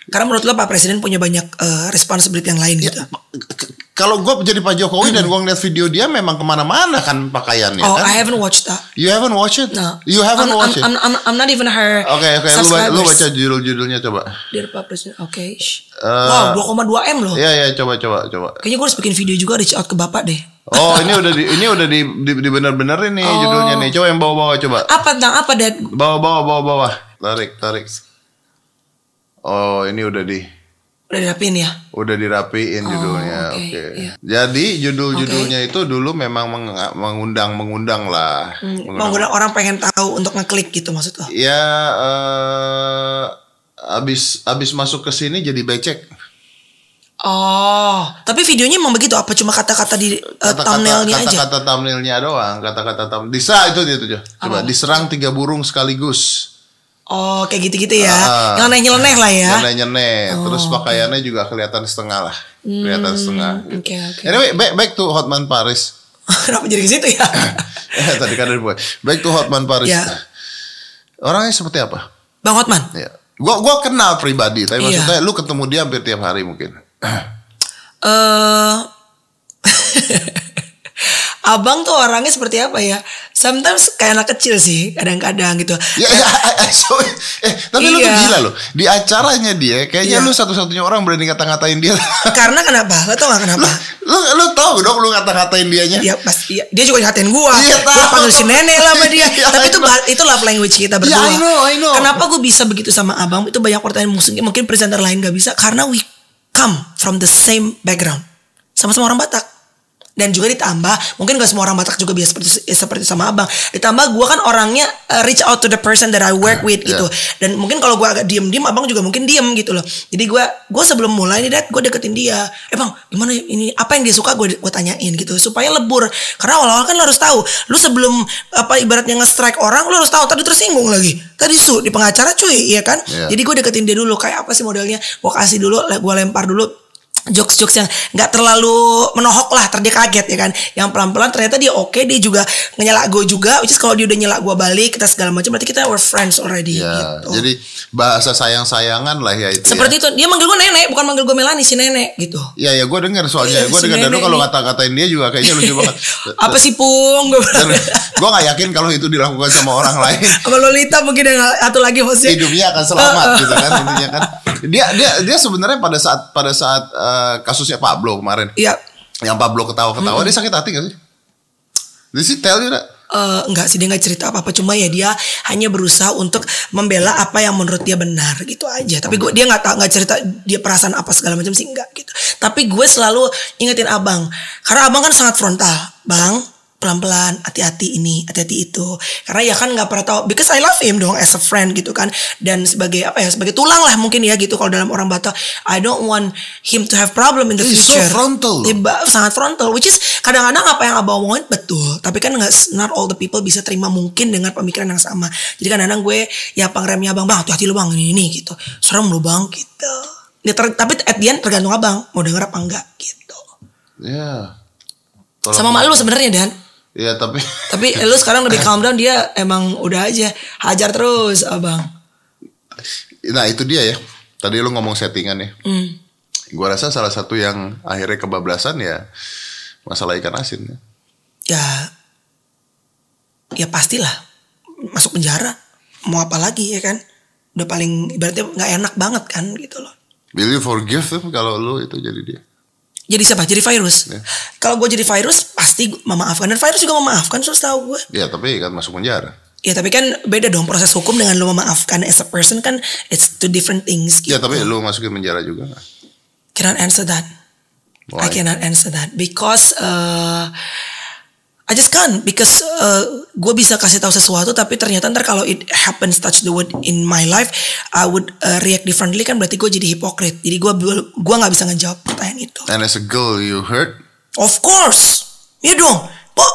Karena menurut lo Pak Presiden punya banyak eh, responsibility yang lain gitu. Kalau gue jadi Pak Jokowi dan gue ngeliat video dia memang ke mana-mana kan pakaiannya oh, kan. I haven't watched that. You haven't watched it? No. You haven't I'm, watched I'm, it? I'm, I'm, I'm not even her Oke oke, lu, ba- lu subscribers. baca judul-judulnya coba. Dear Pak Presiden, oke. shh. Eh, wow, 2,2 M loh. Iya iya coba coba coba. Kayaknya gue harus bikin video juga reach out ke Bapak deh. Oh *laughs* ini udah di, ini udah di, di, di bener-benerin nih Oh. judulnya nih. Coba yang bawah-bawah coba. Apa tentang apa, Dad? Bawah bawah. Tarik tarik. Oh ini udah di Udah dirapiin ya? udah dirapiin judulnya. oke, Oke. iya. Jadi judul-judulnya itu dulu memang meng- mengundang mengundang lah. Hmm, Mengundang. Mengundang orang pengen tahu untuk ngeklik gitu maksud lo? Ya eh abis abis masuk ke sini jadi becek. Oh, tapi videonya emang begitu apa cuma kata-kata di eh, kata-kata thumbnailnya aja? kata-kata thumbnailnya doang kata-kata thumb disa itu dia tuh coba diserang tiga burung sekaligus Oh, kayak gitu-gitu ya. Ah. Nyeleneh-nyeleneh lah ya. Oh, nyeneh nyeneh terus pakaiannya juga kelihatan setengah lah kelihatan setengah gitu. Hmm, Oke, oke. anyway back, back to Hotman Paris *laughs* Kenapa jadi ke situ ya? *laughs* Eh, tadi kan ada boy back to Hotman Paris Ya. orangnya seperti apa Bang Hotman. ya gua gua kenal pribadi tapi Iya. maksudnya lu ketemu dia hampir tiap hari mungkin eh *laughs* Abang tuh orangnya seperti apa ya? Sometimes kayak anak kecil sih, kadang-kadang gitu. Ya, ya, *laughs* so, eh, tapi lu tuh Iya. gila loh. Di acaranya dia, kayaknya Iya. lu satu-satunya orang berani ngata-ngatain dia. *laughs* Karena kenapa? Lo tau gak kenapa? lu lu tahu dong lu ngata-ngatain dianya. Ya pasti dia juga ngatain gua. Iya, gua panggil si nenek lah sama dia. *laughs* Iya, Tapi itu itu love language kita berdua. I know, I know. Kenapa gue bisa begitu sama abang? Itu banyak pertanyaan mungkin mungkin presenter lain gak bisa karena we come from the same background. Sama-sama orang Batak. Dan juga ditambah mungkin gak semua orang Batak juga biasa seperti seperti sama abang. Ditambah gue kan orangnya uh, reach out to the person that I work with Yeah. gitu dan mungkin kalau gue agak diem diem abang juga mungkin diem gitu loh. Jadi gue gue sebelum mulai nih dad gue deketin dia. Eh bang gimana ini? Apa yang dia suka? Gue gue tanyain gitu supaya lebur. Karena awal-awal kan lo harus tahu lu sebelum apa ibaratnya nge-strike orang lo harus tahu. Tadi tersinggung lagi. Tadi su di pengacara cuy iya kan? Yeah. jadi gue deketin dia dulu kayak apa sih modelnya? Gue kasih dulu gue lempar dulu jokes-jokes yang nggak terlalu menohok lah terus dia kaget ya kan yang pelan-pelan ternyata dia oke dia juga nyelak gue juga which is kalau dia udah nyelak gue balik kita segala macam berarti kita were friends already Ya, gitu jadi bahasa sayang-sayangan lah ya itu. seperti itu dia manggil gue nenek bukan manggil gue Melani si nenek gitu Ya, ya, ya gue dengar soalnya. Iya, gue si dengar nenek kalau nih. ngata-ngatain dia juga kayaknya lucu *laughs* banget. apa sih pung gue gue gak yakin kalau itu dilakukan sama orang lain sama Lolita mungkin yang satu lagi maksudnya hidupnya akan selamat gitu kan intinya kan. Dia dia dia sebenarnya pada saat pada saat eh, kasusnya Pablo kemarin, Iya. Yang Pablo ketawa-ketawa dia sakit hati gak sih? Dia sih tell you that. Eh, enggak sih dia nggak cerita apa apa cuma ya dia hanya berusaha untuk membela apa yang menurut dia benar gitu aja. Tapi gue dia nggak tahu nggak cerita dia perasaan apa segala macam sih enggak gitu. Tapi gue selalu ingetin abang. Karena abang kan sangat frontal bang pelan-pelan hati-hati ini hati-hati itu. Karena ya kan nggak pernah tahu because I love him dong as a friend gitu kan. Dan sebagai apa ya sebagai tulang lah mungkin ya gitu kalau dalam orang Batak. I don't want him to have problem in the He's so future. frontal. Dia ba- sangat frontal which is kadang-kadang apa yang abang omongin betul. Tapi kan nggak not all the people bisa terima mungkin dengan pemikiran yang sama. Jadi kadang-kadang gue ya pengremnya abang bang hati-hati lu bang ini ini gitu. Serem lu bang gitu. Ya ter- tapi at the end tergantung abang mau denger apa enggak gitu. Ya. sama mak lu sebenarnya dan Ya tapi *laughs* tapi lu sekarang lebih calm down dia emang udah aja hajar terus abang Nah itu dia ya. Tadi lu ngomong settingan ya. hmm. Gua rasa salah satu yang akhirnya kebablasan ya masalah ikan asin. ya. ya ya pastilah masuk penjara mau apa lagi ya kan udah paling ibaratnya nggak enak banget kan gitu loh Will you forgive kalau lu itu jadi dia? Jadi siapa? Jadi virus. Ya. Kalau gue jadi virus pasti memaafkan dan virus juga memaafkan. So tahu gue. Ya tapi kan masuk penjara. Ya tapi kan beda dong proses hukum dengan lo memaafkan as a person kan it's two different things. Gitu. Ya tapi lu masukin penjara juga cannot answer that. I Why? cannot answer that because uh, I just can't because uh, gue bisa kasih tahu sesuatu tapi ternyata ntar kalau it happens touch the wood in my life I would uh, react differently kan berarti gue jadi hipokrit jadi gue gua nggak bisa ngejawab pertanyaan itu. And as a girl you hurt? Of course. Iya dong. Kok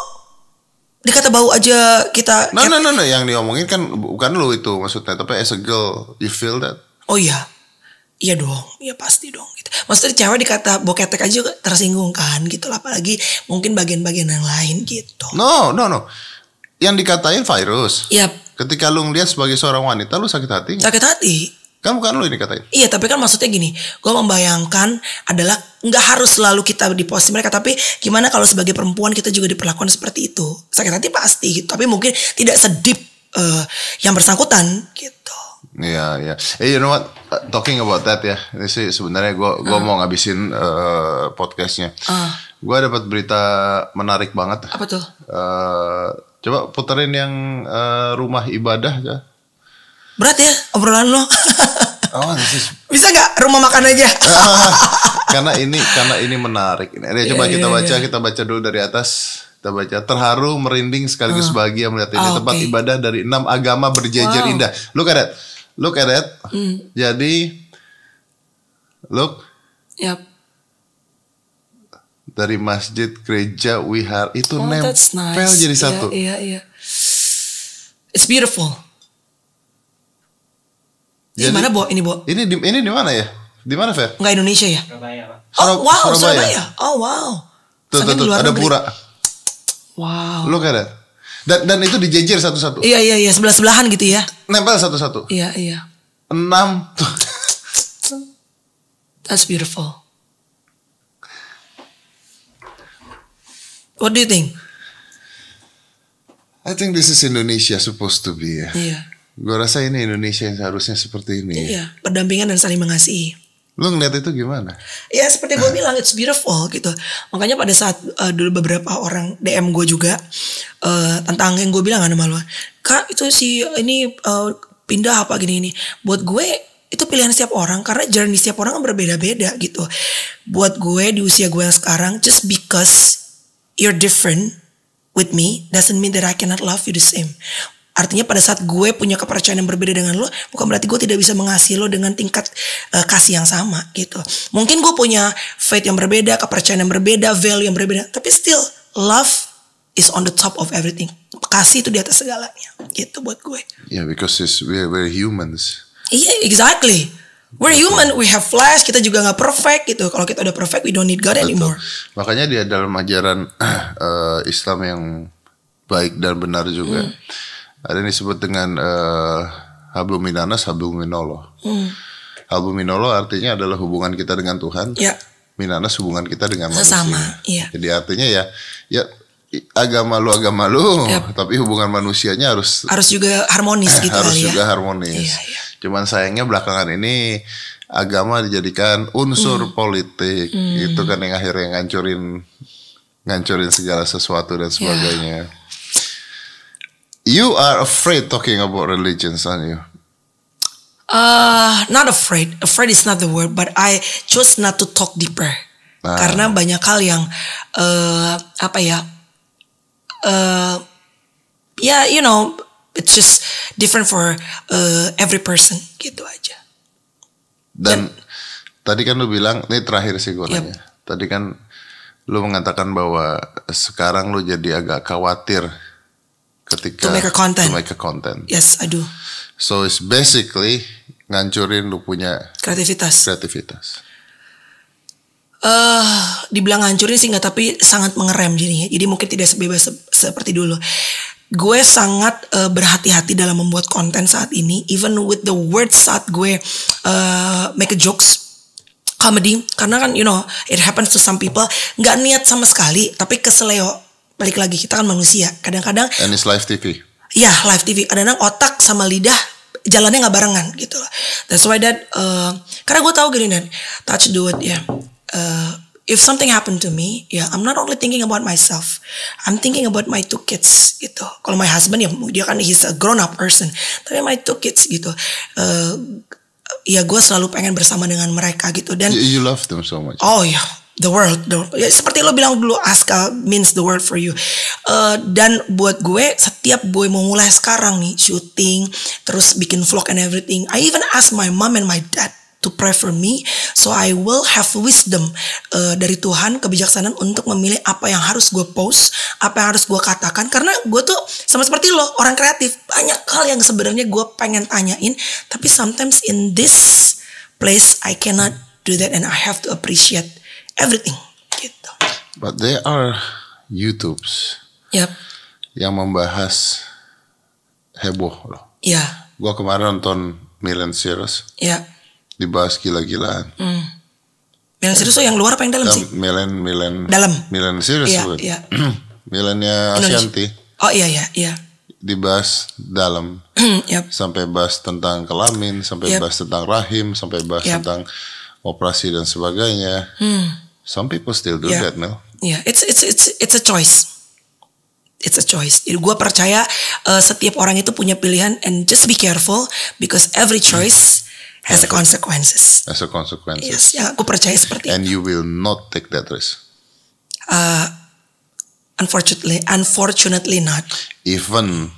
dikata bau aja kita No no no no yang diomongin kan bukan lu itu maksudnya tapi as a girl you feel that? Oh iya. Iya dong, iya pasti dong gitu. Maksudnya cewek dikata boketek aja juga tersinggung kan gitu lah apalagi mungkin bagian-bagian yang lain gitu. No no no. Yang dikatain virus. Iya, Ketika lu ngeliat sebagai seorang wanita lu sakit hati nggak? sakit hati. Kan bukan lu ini dikatain. Iya, tapi kan maksudnya gini, gue membayangkan adalah nggak harus selalu kita di posisi mereka, tapi gimana kalau sebagai perempuan kita juga diperlakukan seperti itu? Sakit hati pasti, gitu. tapi mungkin tidak sedip eh, yang bersangkutan gitu. Iya iya. Eh you know what? Uh, Talking about that ya. Ini sih sebenarnya gua gua mau ngabisin uh, podcastnya. Ah. Gua dapat berita menarik banget. Apa tuh? Uh, coba puterin yang uh, rumah ibadah ya. Berat ya obrolan lo. *laughs* Oh, this is *laughs* Bisa nggak rumah makan aja? *laughs* karena ini karena ini menarik. Ini ada coba Iya, kita iya, baca kita baca dulu dari atas. Kita baca terharu merinding sekaligus bahagia melihat ini Ah, tempat oke. ibadah dari enam agama berjejer Wow. indah. Look at that. Look at that. Hmm. Jadi look Yap. dari masjid, gereja, wihar itu Oh, nempel that's nice. jadi Iya, satu. Iya, iya. It's beautiful. Di Jadi- mana, Bo? Ini, Bo? Ini di ini di mana ya? Di mana, Fer? Enggak Indonesia ya? Surabaya pak Oh, wow, Surabaya. Surabaya. Oh, wow. Tuh, Sampai tuh, ada negeri. pura. Wow. Look at that. Dan dan itu dijejer satu-satu. Iya, iya, iya. Sebelah-sebelahan gitu ya. Nempel satu-satu. Iya, iya. Enam. That's beautiful. What do you think? I think this is Indonesia supposed to be ya. Iya. Gue rasa ini Indonesia yang seharusnya seperti ini. ya. Iya, berdampingan dan saling mengasihi. Lu ngeliat itu gimana? Ya seperti gue bilang it's beautiful gitu. Makanya pada saat uh, dulu beberapa orang DM gue juga uh, tentang yang gue bilang kan sama lu, kak itu si ini uh, pindah apa gini ini. Buat gue itu pilihan setiap orang karena journey setiap orang kan berbeda-beda gitu. Buat gue di usia gue yang sekarang just because you're different with me doesn't mean that I cannot love you the same. Artinya pada saat gue punya kepercayaan yang berbeda dengan lo, bukan berarti gue tidak bisa mengasihi lo dengan tingkat uh, kasih yang sama gitu. Mungkin gue punya faith yang berbeda, kepercayaan yang berbeda, value yang berbeda, tapi still love is on the top of everything. Kasih itu di atas segalanya, gitu buat gue. Yeah, because it's, we're, we're humans. Iya, yeah, exactly. We're human, we have flesh, kita juga nggak perfect gitu. Kalau kita udah perfect, we don't need God Betul. anymore. Makanya dia dalam ajaran uh, *clears throat* Islam yang baik dan benar juga. Hmm. Ada yang disebut dengan uh, hablum minanas, hablum minallah. Hmm. Hablum minallah artinya adalah hubungan kita dengan Tuhan. Ya. Minanas hubungan kita dengan Sesama, manusia. iya. Jadi artinya ya ya agama lu agama lu, Yep. tapi hubungan manusianya harus Harus juga harmonis gitu harus kali ya. juga harmonis. Iya, iya. Cuman sayangnya belakangan ini agama dijadikan unsur Hmm. politik. Itu kan yang akhirnya ngancurin ngancurin segala sesuatu dan sebagainya. You are afraid talking about religions, aren't you? Uh, not afraid. Afraid is not the word, but I chose not to talk deeper. Ah. Karena banyak hal yang uh, apa ya? Uh, ya, you know, it's just different for uh, every person gitu aja. Dan tadi kan lu bilang, ini terakhir sih gue Yep. nanya. Tadi kan lu mengatakan bahwa sekarang lu jadi agak khawatir ketika To make a content. to make a content. Yes, I do. So it's basically ngancurin lu punya Kreativitas. kreativitas. Eh, dibilang hancurin sih nggak, tapi sangat mengerem jadinya. Jadi mungkin tidak sebebas se- seperti dulu. Gue sangat eh, berhati-hati dalam membuat konten saat ini, even with the words saat gue eh, make a jokes comedy, karena kan you know it happens to some people nggak niat sama sekali, tapi keseleo. Balik lagi kita kan manusia. Kadang-kadang And it's live TV. ya live TV kadang-kadang otak sama lidah jalannya nggak barengan gitu. That's why that uh, karena gue tahu gini dan touch the wood ya. Uh, if something happened to me, ya I'm not only thinking about myself, I'm thinking about my two kids gitu. Kalau my husband ya dia kan he's a grown up person, tapi my two kids gitu. Uh, ya gue selalu pengen bersama dengan mereka gitu dan You, you love them so much. Oh ya, the world. The, ya, seperti lo bilang dulu, Aska means the world for you. Eh, dan buat gue, setiap gue mau mulai sekarang nih, syuting, terus bikin vlog and everything. I even ask my mom and my dad to pray for me, so I will have wisdom eh, dari Tuhan, kebijaksanaan untuk memilih apa yang harus gue post, apa yang harus gue katakan. Karena gue tuh sama seperti lo, orang kreatif, banyak hal yang sebenarnya gue pengen tanyain, tapi sometimes in this place I cannot do that and I have to appreciate everything gitu. But there are YouTubes Yap, yang membahas heboh loh. ya, Gua kemarin nonton Milan Series ya. dibahas gila-gilaan. Yang serius tuh yang luar apa yang dalam sih? Milan Milan Dalam. Milan Series Iya, bukan? *clears throat* iya. Milannya Indonesia. Ashanti Oh iya iya iya. dibahas dalam *clears throat* Yap. sampai bahas tentang kelamin, sampai Yep. bahas tentang rahim, sampai bahas Yep. tentang operasi dan sebagainya. Some people still do. Yeah. that, Mel. Iya, it's it's it's it's a choice. It's a choice. Jadi gue percaya uh, setiap orang itu punya pilihan and just be careful because every choice has a consequences. As a consequence. Yes, ya aku percaya seperti itu. And you will not take that risk. Unfortunately, unfortunately not. Even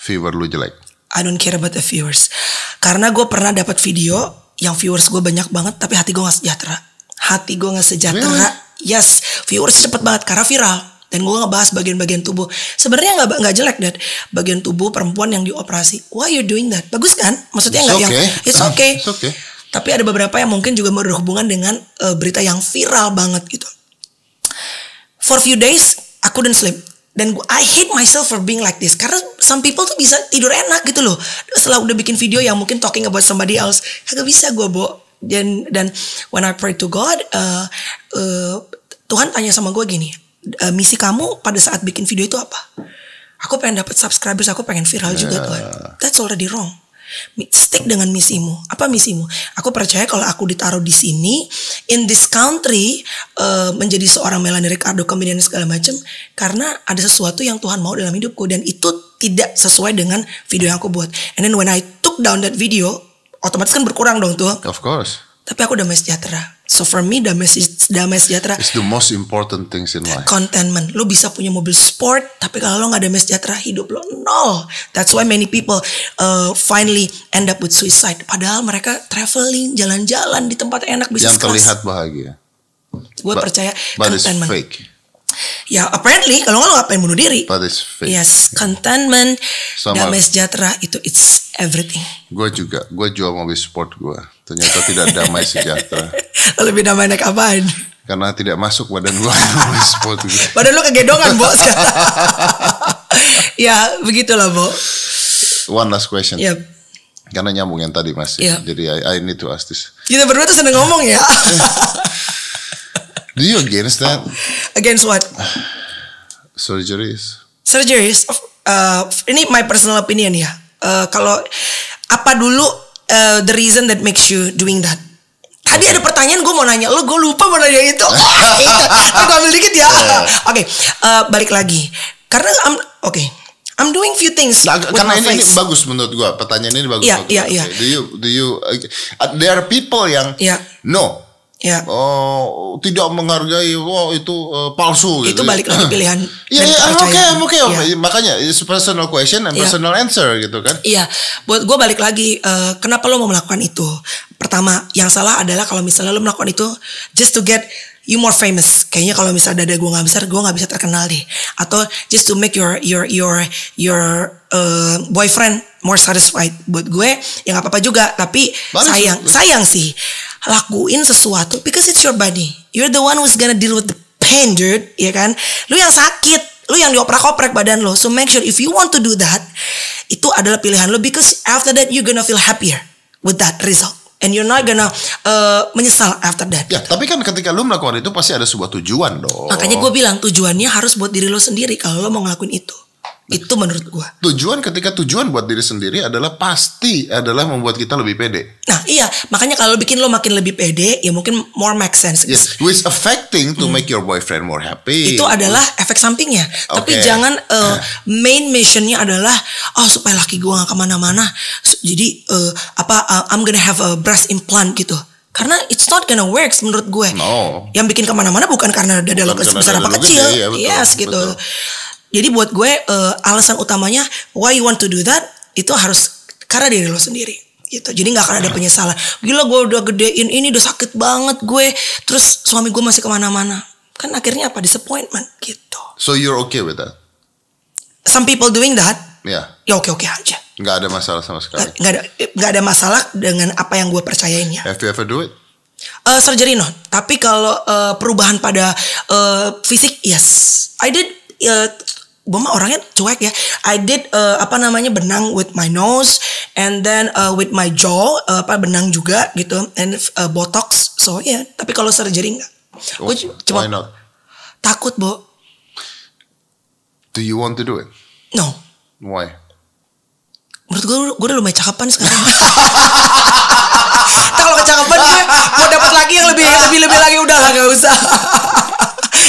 viewer lu jelek. I don't care about the viewers. Karena gue pernah dapat video yang viewers gue banyak banget, tapi hati gue gak sejahtera. Hati gue gak sejahtera. Really? Yes, viewers cepet banget karena viral. Dan gue ngebahas bagian-bagian tubuh. Sebenarnya nggak nggak jelek dan bagian tubuh perempuan yang dioperasi. Why you doing that? Bagus kan? Maksudnya nggak yang okay. it's okay. It's okay. Tapi ada beberapa yang mungkin juga berhubungan dengan eh, berita yang viral banget gitu. For few days aku didn't sleep dan gua, I hate myself for being like this karena some people tuh bisa tidur enak gitu loh setelah udah bikin video yang mungkin talking about somebody else kagak bisa gue bo dan dan when I pray to God uh, uh, Tuhan tanya sama gue gini "Eh, misi kamu pada saat bikin video itu apa? Aku pengen dapat subscribers aku pengen viral juga Tuhan. That's already wrong. Stick dengan misimu. Apa misimu? Aku percaya kalau aku ditaruh di sini in this country eh, menjadi seorang Melanie Ricardo comedian segala macam karena ada sesuatu yang Tuhan mau dalam hidupku dan itu tidak sesuai dengan video yang aku buat. And then when I took down that video otomatis kan berkurang dong tuh Of course. tapi aku damai sejahtera. So for me damai damai sejahtera It's the most important things in life. contentment. Lo bisa punya mobil sport, tapi kalau lo nggak damai sejahtera, hidup lo nol. That's why many people uh, finally end up with suicide. Padahal mereka traveling, jalan-jalan di tempat enak, bisnis Yang terlihat bahagia. Gue percaya But it's contentment. fake. Ya apparently kalau nggak lo ngapain bunuh diri. But it's fake. Yes, contentment, Sama- damai sejahtera itu it's everything. Gue juga, gue jual mobil sport gue. Ternyata tidak damai *laughs* sejahtera. Lebih damai naik apaan? Karena tidak masuk badan gue mobil sport gue. Badan lo kegedongan, Bo. sekarang. *laughs* ya, begitulah, Bo. One last question. Ya, Karena nyambung yang tadi masih. Iya. Jadi I, I need to ask this. kita berdua tuh seneng ngomong ya. *laughs* Do you against that Against what? surgeries? Surgeries. Uh, ini my personal opinion ya. Uh, kalau apa dulu uh, the reason that makes you doing that? Tadi ada pertanyaan gue mau nanya lo, gue lupa mau nanya itu. *laughs* Nah, gue ambil dikit ya. Oke, uh, balik lagi. Karena I'm oke. I'm doing few things Nah, karena ini, ini face. bagus menurut gua. Pertanyaan ini bagus. Iya, iya, iya. Okay. Do you do you uh, there are people yang Iya. no. Ya, Oh, tidak menghargai oh itu uh, palsu itu gitu. balik lagi pilihan. *clears throat* Iya, iya, kepercayaan. I'm okay. Iya. Makanya it's personal question and Iya. personal answer gitu kan. Iya, buat gue balik lagi, eh, kenapa lo mau melakukan itu? Pertama, yang salah adalah kalau misalnya lo melakukan itu just to get you more famous. Kayaknya kalau misalnya dada gue nggak besar, gue nggak bisa terkenal deh. Atau just to make your your your your eh, boyfriend more satisfied. Buat gue, ya nggak apa-apa juga. Tapi Bagus. sayang, sayang sih. Lakuin sesuatu because it's your body. You're the one who's gonna deal with the pain, dude. Ya kan? Lu yang sakit, lu yang dioprak-oprek badan lo. So make sure if you want to do that, itu adalah pilihan lo because after that you're gonna feel happier with that result. And you're not gonna uh, menyesal after that. Ya, tapi kan ketika lu melakukan itu pasti ada sebuah tujuan dong. Makanya gue bilang tujuannya harus buat diri lo sendiri kalau lo mau ngelakuin itu. Itu menurut gue. Tujuan ketika tujuan buat diri sendiri adalah pasti adalah membuat kita lebih pede. Nah iya, makanya kalau bikin lo makin lebih pede, ya mungkin more make sense. Yes, which affecting to make your boyfriend more happy. Hmm. Itu adalah efek sampingnya. Tapi Oke. jangan uh, main missionnya adalah oh supaya laki gue gak ke mana-mana. Jadi uh, apa uh, I'm gonna have a breast implant gitu. Karena it's not gonna work menurut gue. No. Yang bikin ke mana-mana bukan karena dada lo Bukan karena besar dada apa kecil. gede, ya, betul, yes gitu. Jadi buat gue uh, alasan utamanya why you want to do that itu harus karena diri lo sendiri gitu. Jadi nggak akan ada penyesalan. Gila gue udah gedein ini udah sakit banget gue. Terus suami gue masih ke mana-mana. Kan akhirnya apa disappointment gitu. So you're okay with that? Some people doing that Ya, ya oke oke aja. nggak ada masalah sama sekali. Nggak ada nggak ada masalah dengan apa yang gue percayain ya. Have you ever do it? Eh, surgery no. Tapi kalau eh, perubahan pada eh, fisik yes. I did uh, gue mah orangnya cuek ya. I did eh, apa namanya benang with my nose and then eh, with my jaw eh, apa benang juga gitu and eh, botox. So ya, yeah. tapi kalau surgery enggak. Gue Why cuma not? takut, Bo. Do you want to do it? No. Why? Menurut gue, gue udah lumayan cakepan sekarang. *laughs* Kalau kecakapan gue mau dapat lagi yang lebih lebih lebih lagi udah lah gak usah. *laughs*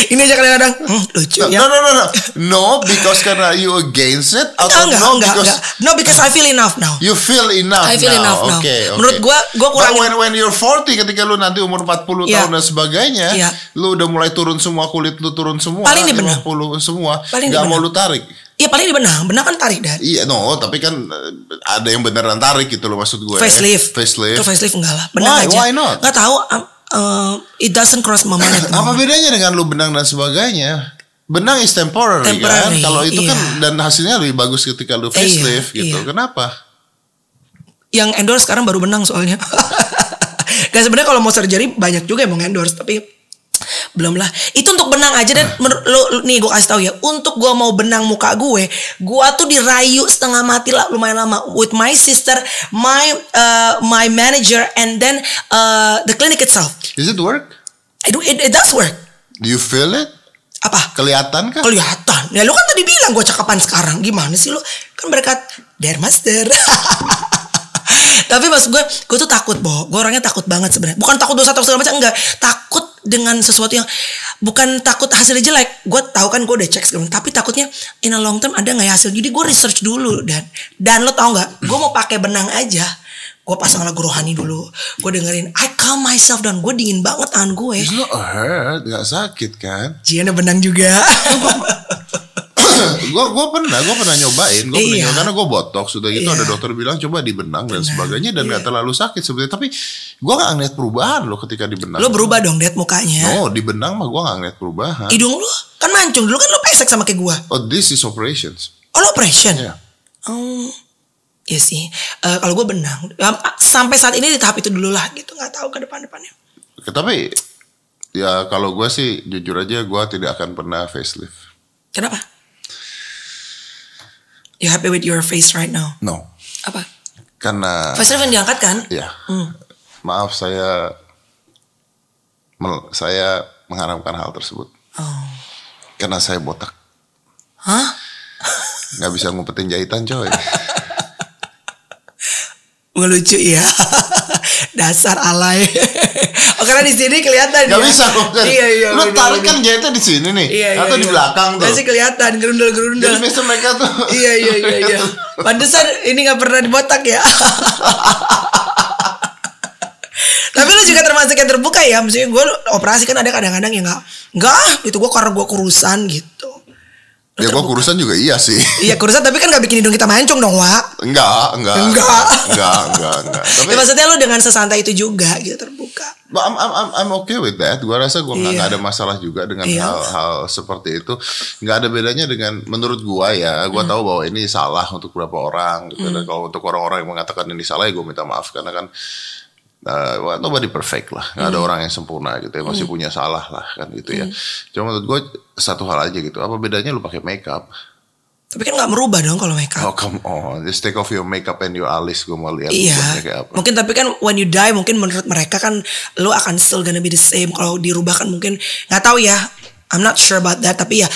Ini aja kadang-kadang hmm, lucu ya. No, no, no, no. No, because karena you against it atau Enggak, enggak, no enggak, because enggak. No, because I feel enough now. you feel enough I feel now. enough now. Okay, okay. Menurut gua- gua But when, when you're 40 ketika lu nanti umur 40 Iya. tahun dan sebagainya, Iya. lu udah mulai turun semua kulit lu turun semua, Paling di benang. 50 semua, Paling nggak mau lu tarik. Iya paling di benang, benang kan tarik dan Iya, no, tapi kan eh, ada yang beneran tarik gitu loh maksud gue. facelift. Facelift. Itu facelift enggak lah, benang Why? aja. Why not? Nggak tahu. Uh, it doesn't cross my mind. *laughs* Apa bedanya dengan lu benang dan sebagainya? Benang is temporary, kan. Temporary, Kalau itu iya. kan dan hasilnya lebih bagus ketika lu facelift Iya, gitu. iya. Kenapa? Yang endorse sekarang baru benang soalnya. *laughs* Gak sebenarnya kalau mau surgery banyak juga yang mau endorse tapi belum lah. Itu untuk benang aja dan lu, lu- nih gue kasih tahu ya. Untuk gue mau benang muka gue, gue tuh dirayu setengah mati lah lumayan lama with my sister, my uh, my manager, and then uh, the clinic itself. Is it work? It, it, it does work. Do you feel it? Apa? Kelihatan kan? Kelihatan. Ya lu kan tadi bilang gue cakapan sekarang. Gimana sih lu? Kan berkat Dermaster. *laughs* Tapi mas gue, gue tuh takut, Bo. Gue orangnya takut banget sebenarnya. Bukan takut dosa atau segala macam, enggak. Takut dengan sesuatu yang bukan takut hasilnya jelek. Gue tahu kan gue udah cek segala, tapi takutnya in a long term ada nggak ya hasil. Jadi gue research dulu dan dan lo tau nggak? Gue mau pakai benang aja. Gue pasang lagu rohani dulu. Gue dengerin I calm myself dan gue dingin banget tangan gue. It's not hurt, gak sakit kan? Jiana benang juga. *laughs* gue gue pernah gue pernah nyobain gue pernah Iya. nyobain karena gue botox sudah gitu Iya. ada dokter bilang coba dibenang dan sebagainya dan nggak terlalu sakit sebetulnya tapi gue nggak ngeliat perubahan loh ketika dibenang lo berubah dong, Dad mukanya. no dibenang mah gue nggak ngeliat perubahan Hidung lo kan mancung dulu kan lo pesek sama kayak gue. oh this is operations Oh lo operation? Iya. Oh, iya sih. Eh, kalau gue benang, ya, sampai saat ini di tahap itu dulu lah gitu. Nggak tahu ke depan-depannya. Tapi ya kalau gue sih jujur aja gue tidak akan pernah facelift Kenapa? You happy with your face right now? no Apa? karena Face yang diangkat kan? ya maaf saya saya mengharapkan hal tersebut Oh. karena saya botak Hah? nggak bisa ngumpetin jahitan coy *laughs* Ngelucu ya. *laughs* Dasar alay. *laughs* oh karena di sini kelihatan Gak ya. bisa kok. Iya iya. Lu bener, tarik kan jahitnya di sini nih. Iya, iya, atau di iya. belakang tuh. Masih kelihatan gerundel-gerundel. Jadi biasa mereka tuh. *laughs* iya iya iya iya. Pantesan ini nggak pernah dibotak ya. Tapi lu juga termasuk yang terbuka ya. Maksudnya gue operasi kan ada kadang-kadang yang nggak nggak gitu gue karena gue kurusan gitu. Ya gua kurusan juga iya sih. *laughs* Iya kurusan tapi kan gak bikin hidung kita mancung dong Wak. Enggak, enggak. Enggak. Enggak, enggak, enggak. *laughs* Tapi Ya, maksudnya lu dengan sesantai itu juga gitu terbuka. But I'm, I'm, I'm, I'm okay with that. Gua rasa gua nggak Iya. nggak ada masalah juga dengan Iya. hal-hal seperti itu. Nggak ada bedanya dengan menurut gua ya. Gua Hmm. tahu bahwa ini salah untuk beberapa orang. Gitu. Dan kalau untuk orang-orang yang mengatakan ini salah ya gua minta maaf karena kan uh, well, nobody perfect lah. Nggak Hmm. ada orang yang sempurna gitu ya. Masih punya salah lah kan gitu ya. Cuma menurut gua satu hal aja gitu. Apa bedanya lu pakai makeup? Tapi kan gak merubah dong kalau makeup. Oh come on, just take off your makeup and your alis. Gua mau lihat Iya, kayak apa. mungkin tapi kan when you die mungkin menurut mereka kan lu akan still gonna be the same. Kalau dirubah kan mungkin nggak tahu ya. I'm not sure about that. Tapi ya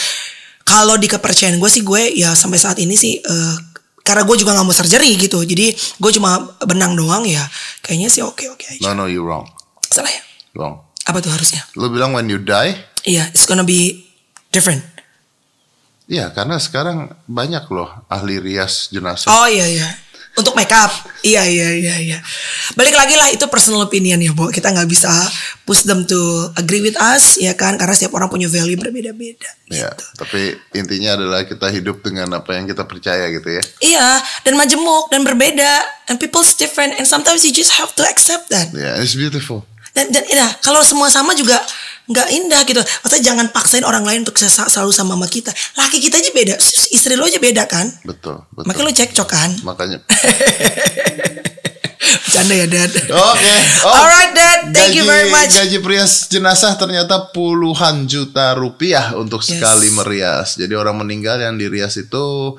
kalau di kepercayaan gue sih gue ya sampai saat ini sih eh, karena gue juga nggak mau surgery gitu. Jadi gue cuma benang doang ya. Kayaknya sih oke oke aja. No no you wrong, Salah ya? wrong. Apa tuh harusnya? Lu bilang when you die, Iya, it's gonna be different. Iya, karena sekarang banyak loh ahli rias jenazah. Oh iya iya. Untuk makeup. Iya iya iya iya. Balik lagi lah itu personal opinion ya, Bu. Kita nggak bisa push them to agree with us ya kan karena setiap orang punya value berbeda-beda. Ya, gitu. tapi intinya adalah kita hidup dengan apa yang kita percaya gitu ya. Iya, dan majemuk dan berbeda and people's different and sometimes you just have to accept that. Ya, it's beautiful. Dan dan ya, kalau semua sama juga nggak indah gitu. Maksudnya jangan paksain orang lain untuk sel- selalu sama sama kita. Laki kita aja beda, istri lo aja beda kan? Betul, betul. Makanya lo cekcok kan? Makanya. *laughs* Bercanda ya, Dad. Oke. Oh, Alright, Dad. Thank you gaji- very much. Gaji perias jenazah ternyata puluhan juta rupiah untuk Yes. sekali merias. Jadi orang meninggal yang dirias itu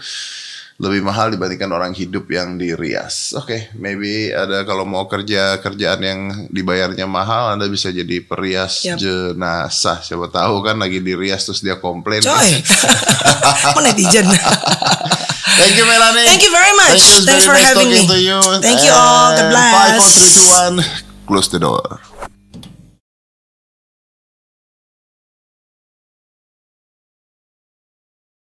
lebih mahal dibandingkan orang hidup yang dirias. Oke, maybe ada kalau mau kerja kerjaan yang dibayarnya mahal, Anda bisa jadi perias Yap. jenazah. Siapa tahu kan lagi dirias terus dia komplain. Coy. *laughs* Netizen? Thank you Melanie. Thank you very much. Thank you, Thanks very for nice having me. To you. Thank you all. God And bless. Five, four, three, two, one. Close the door.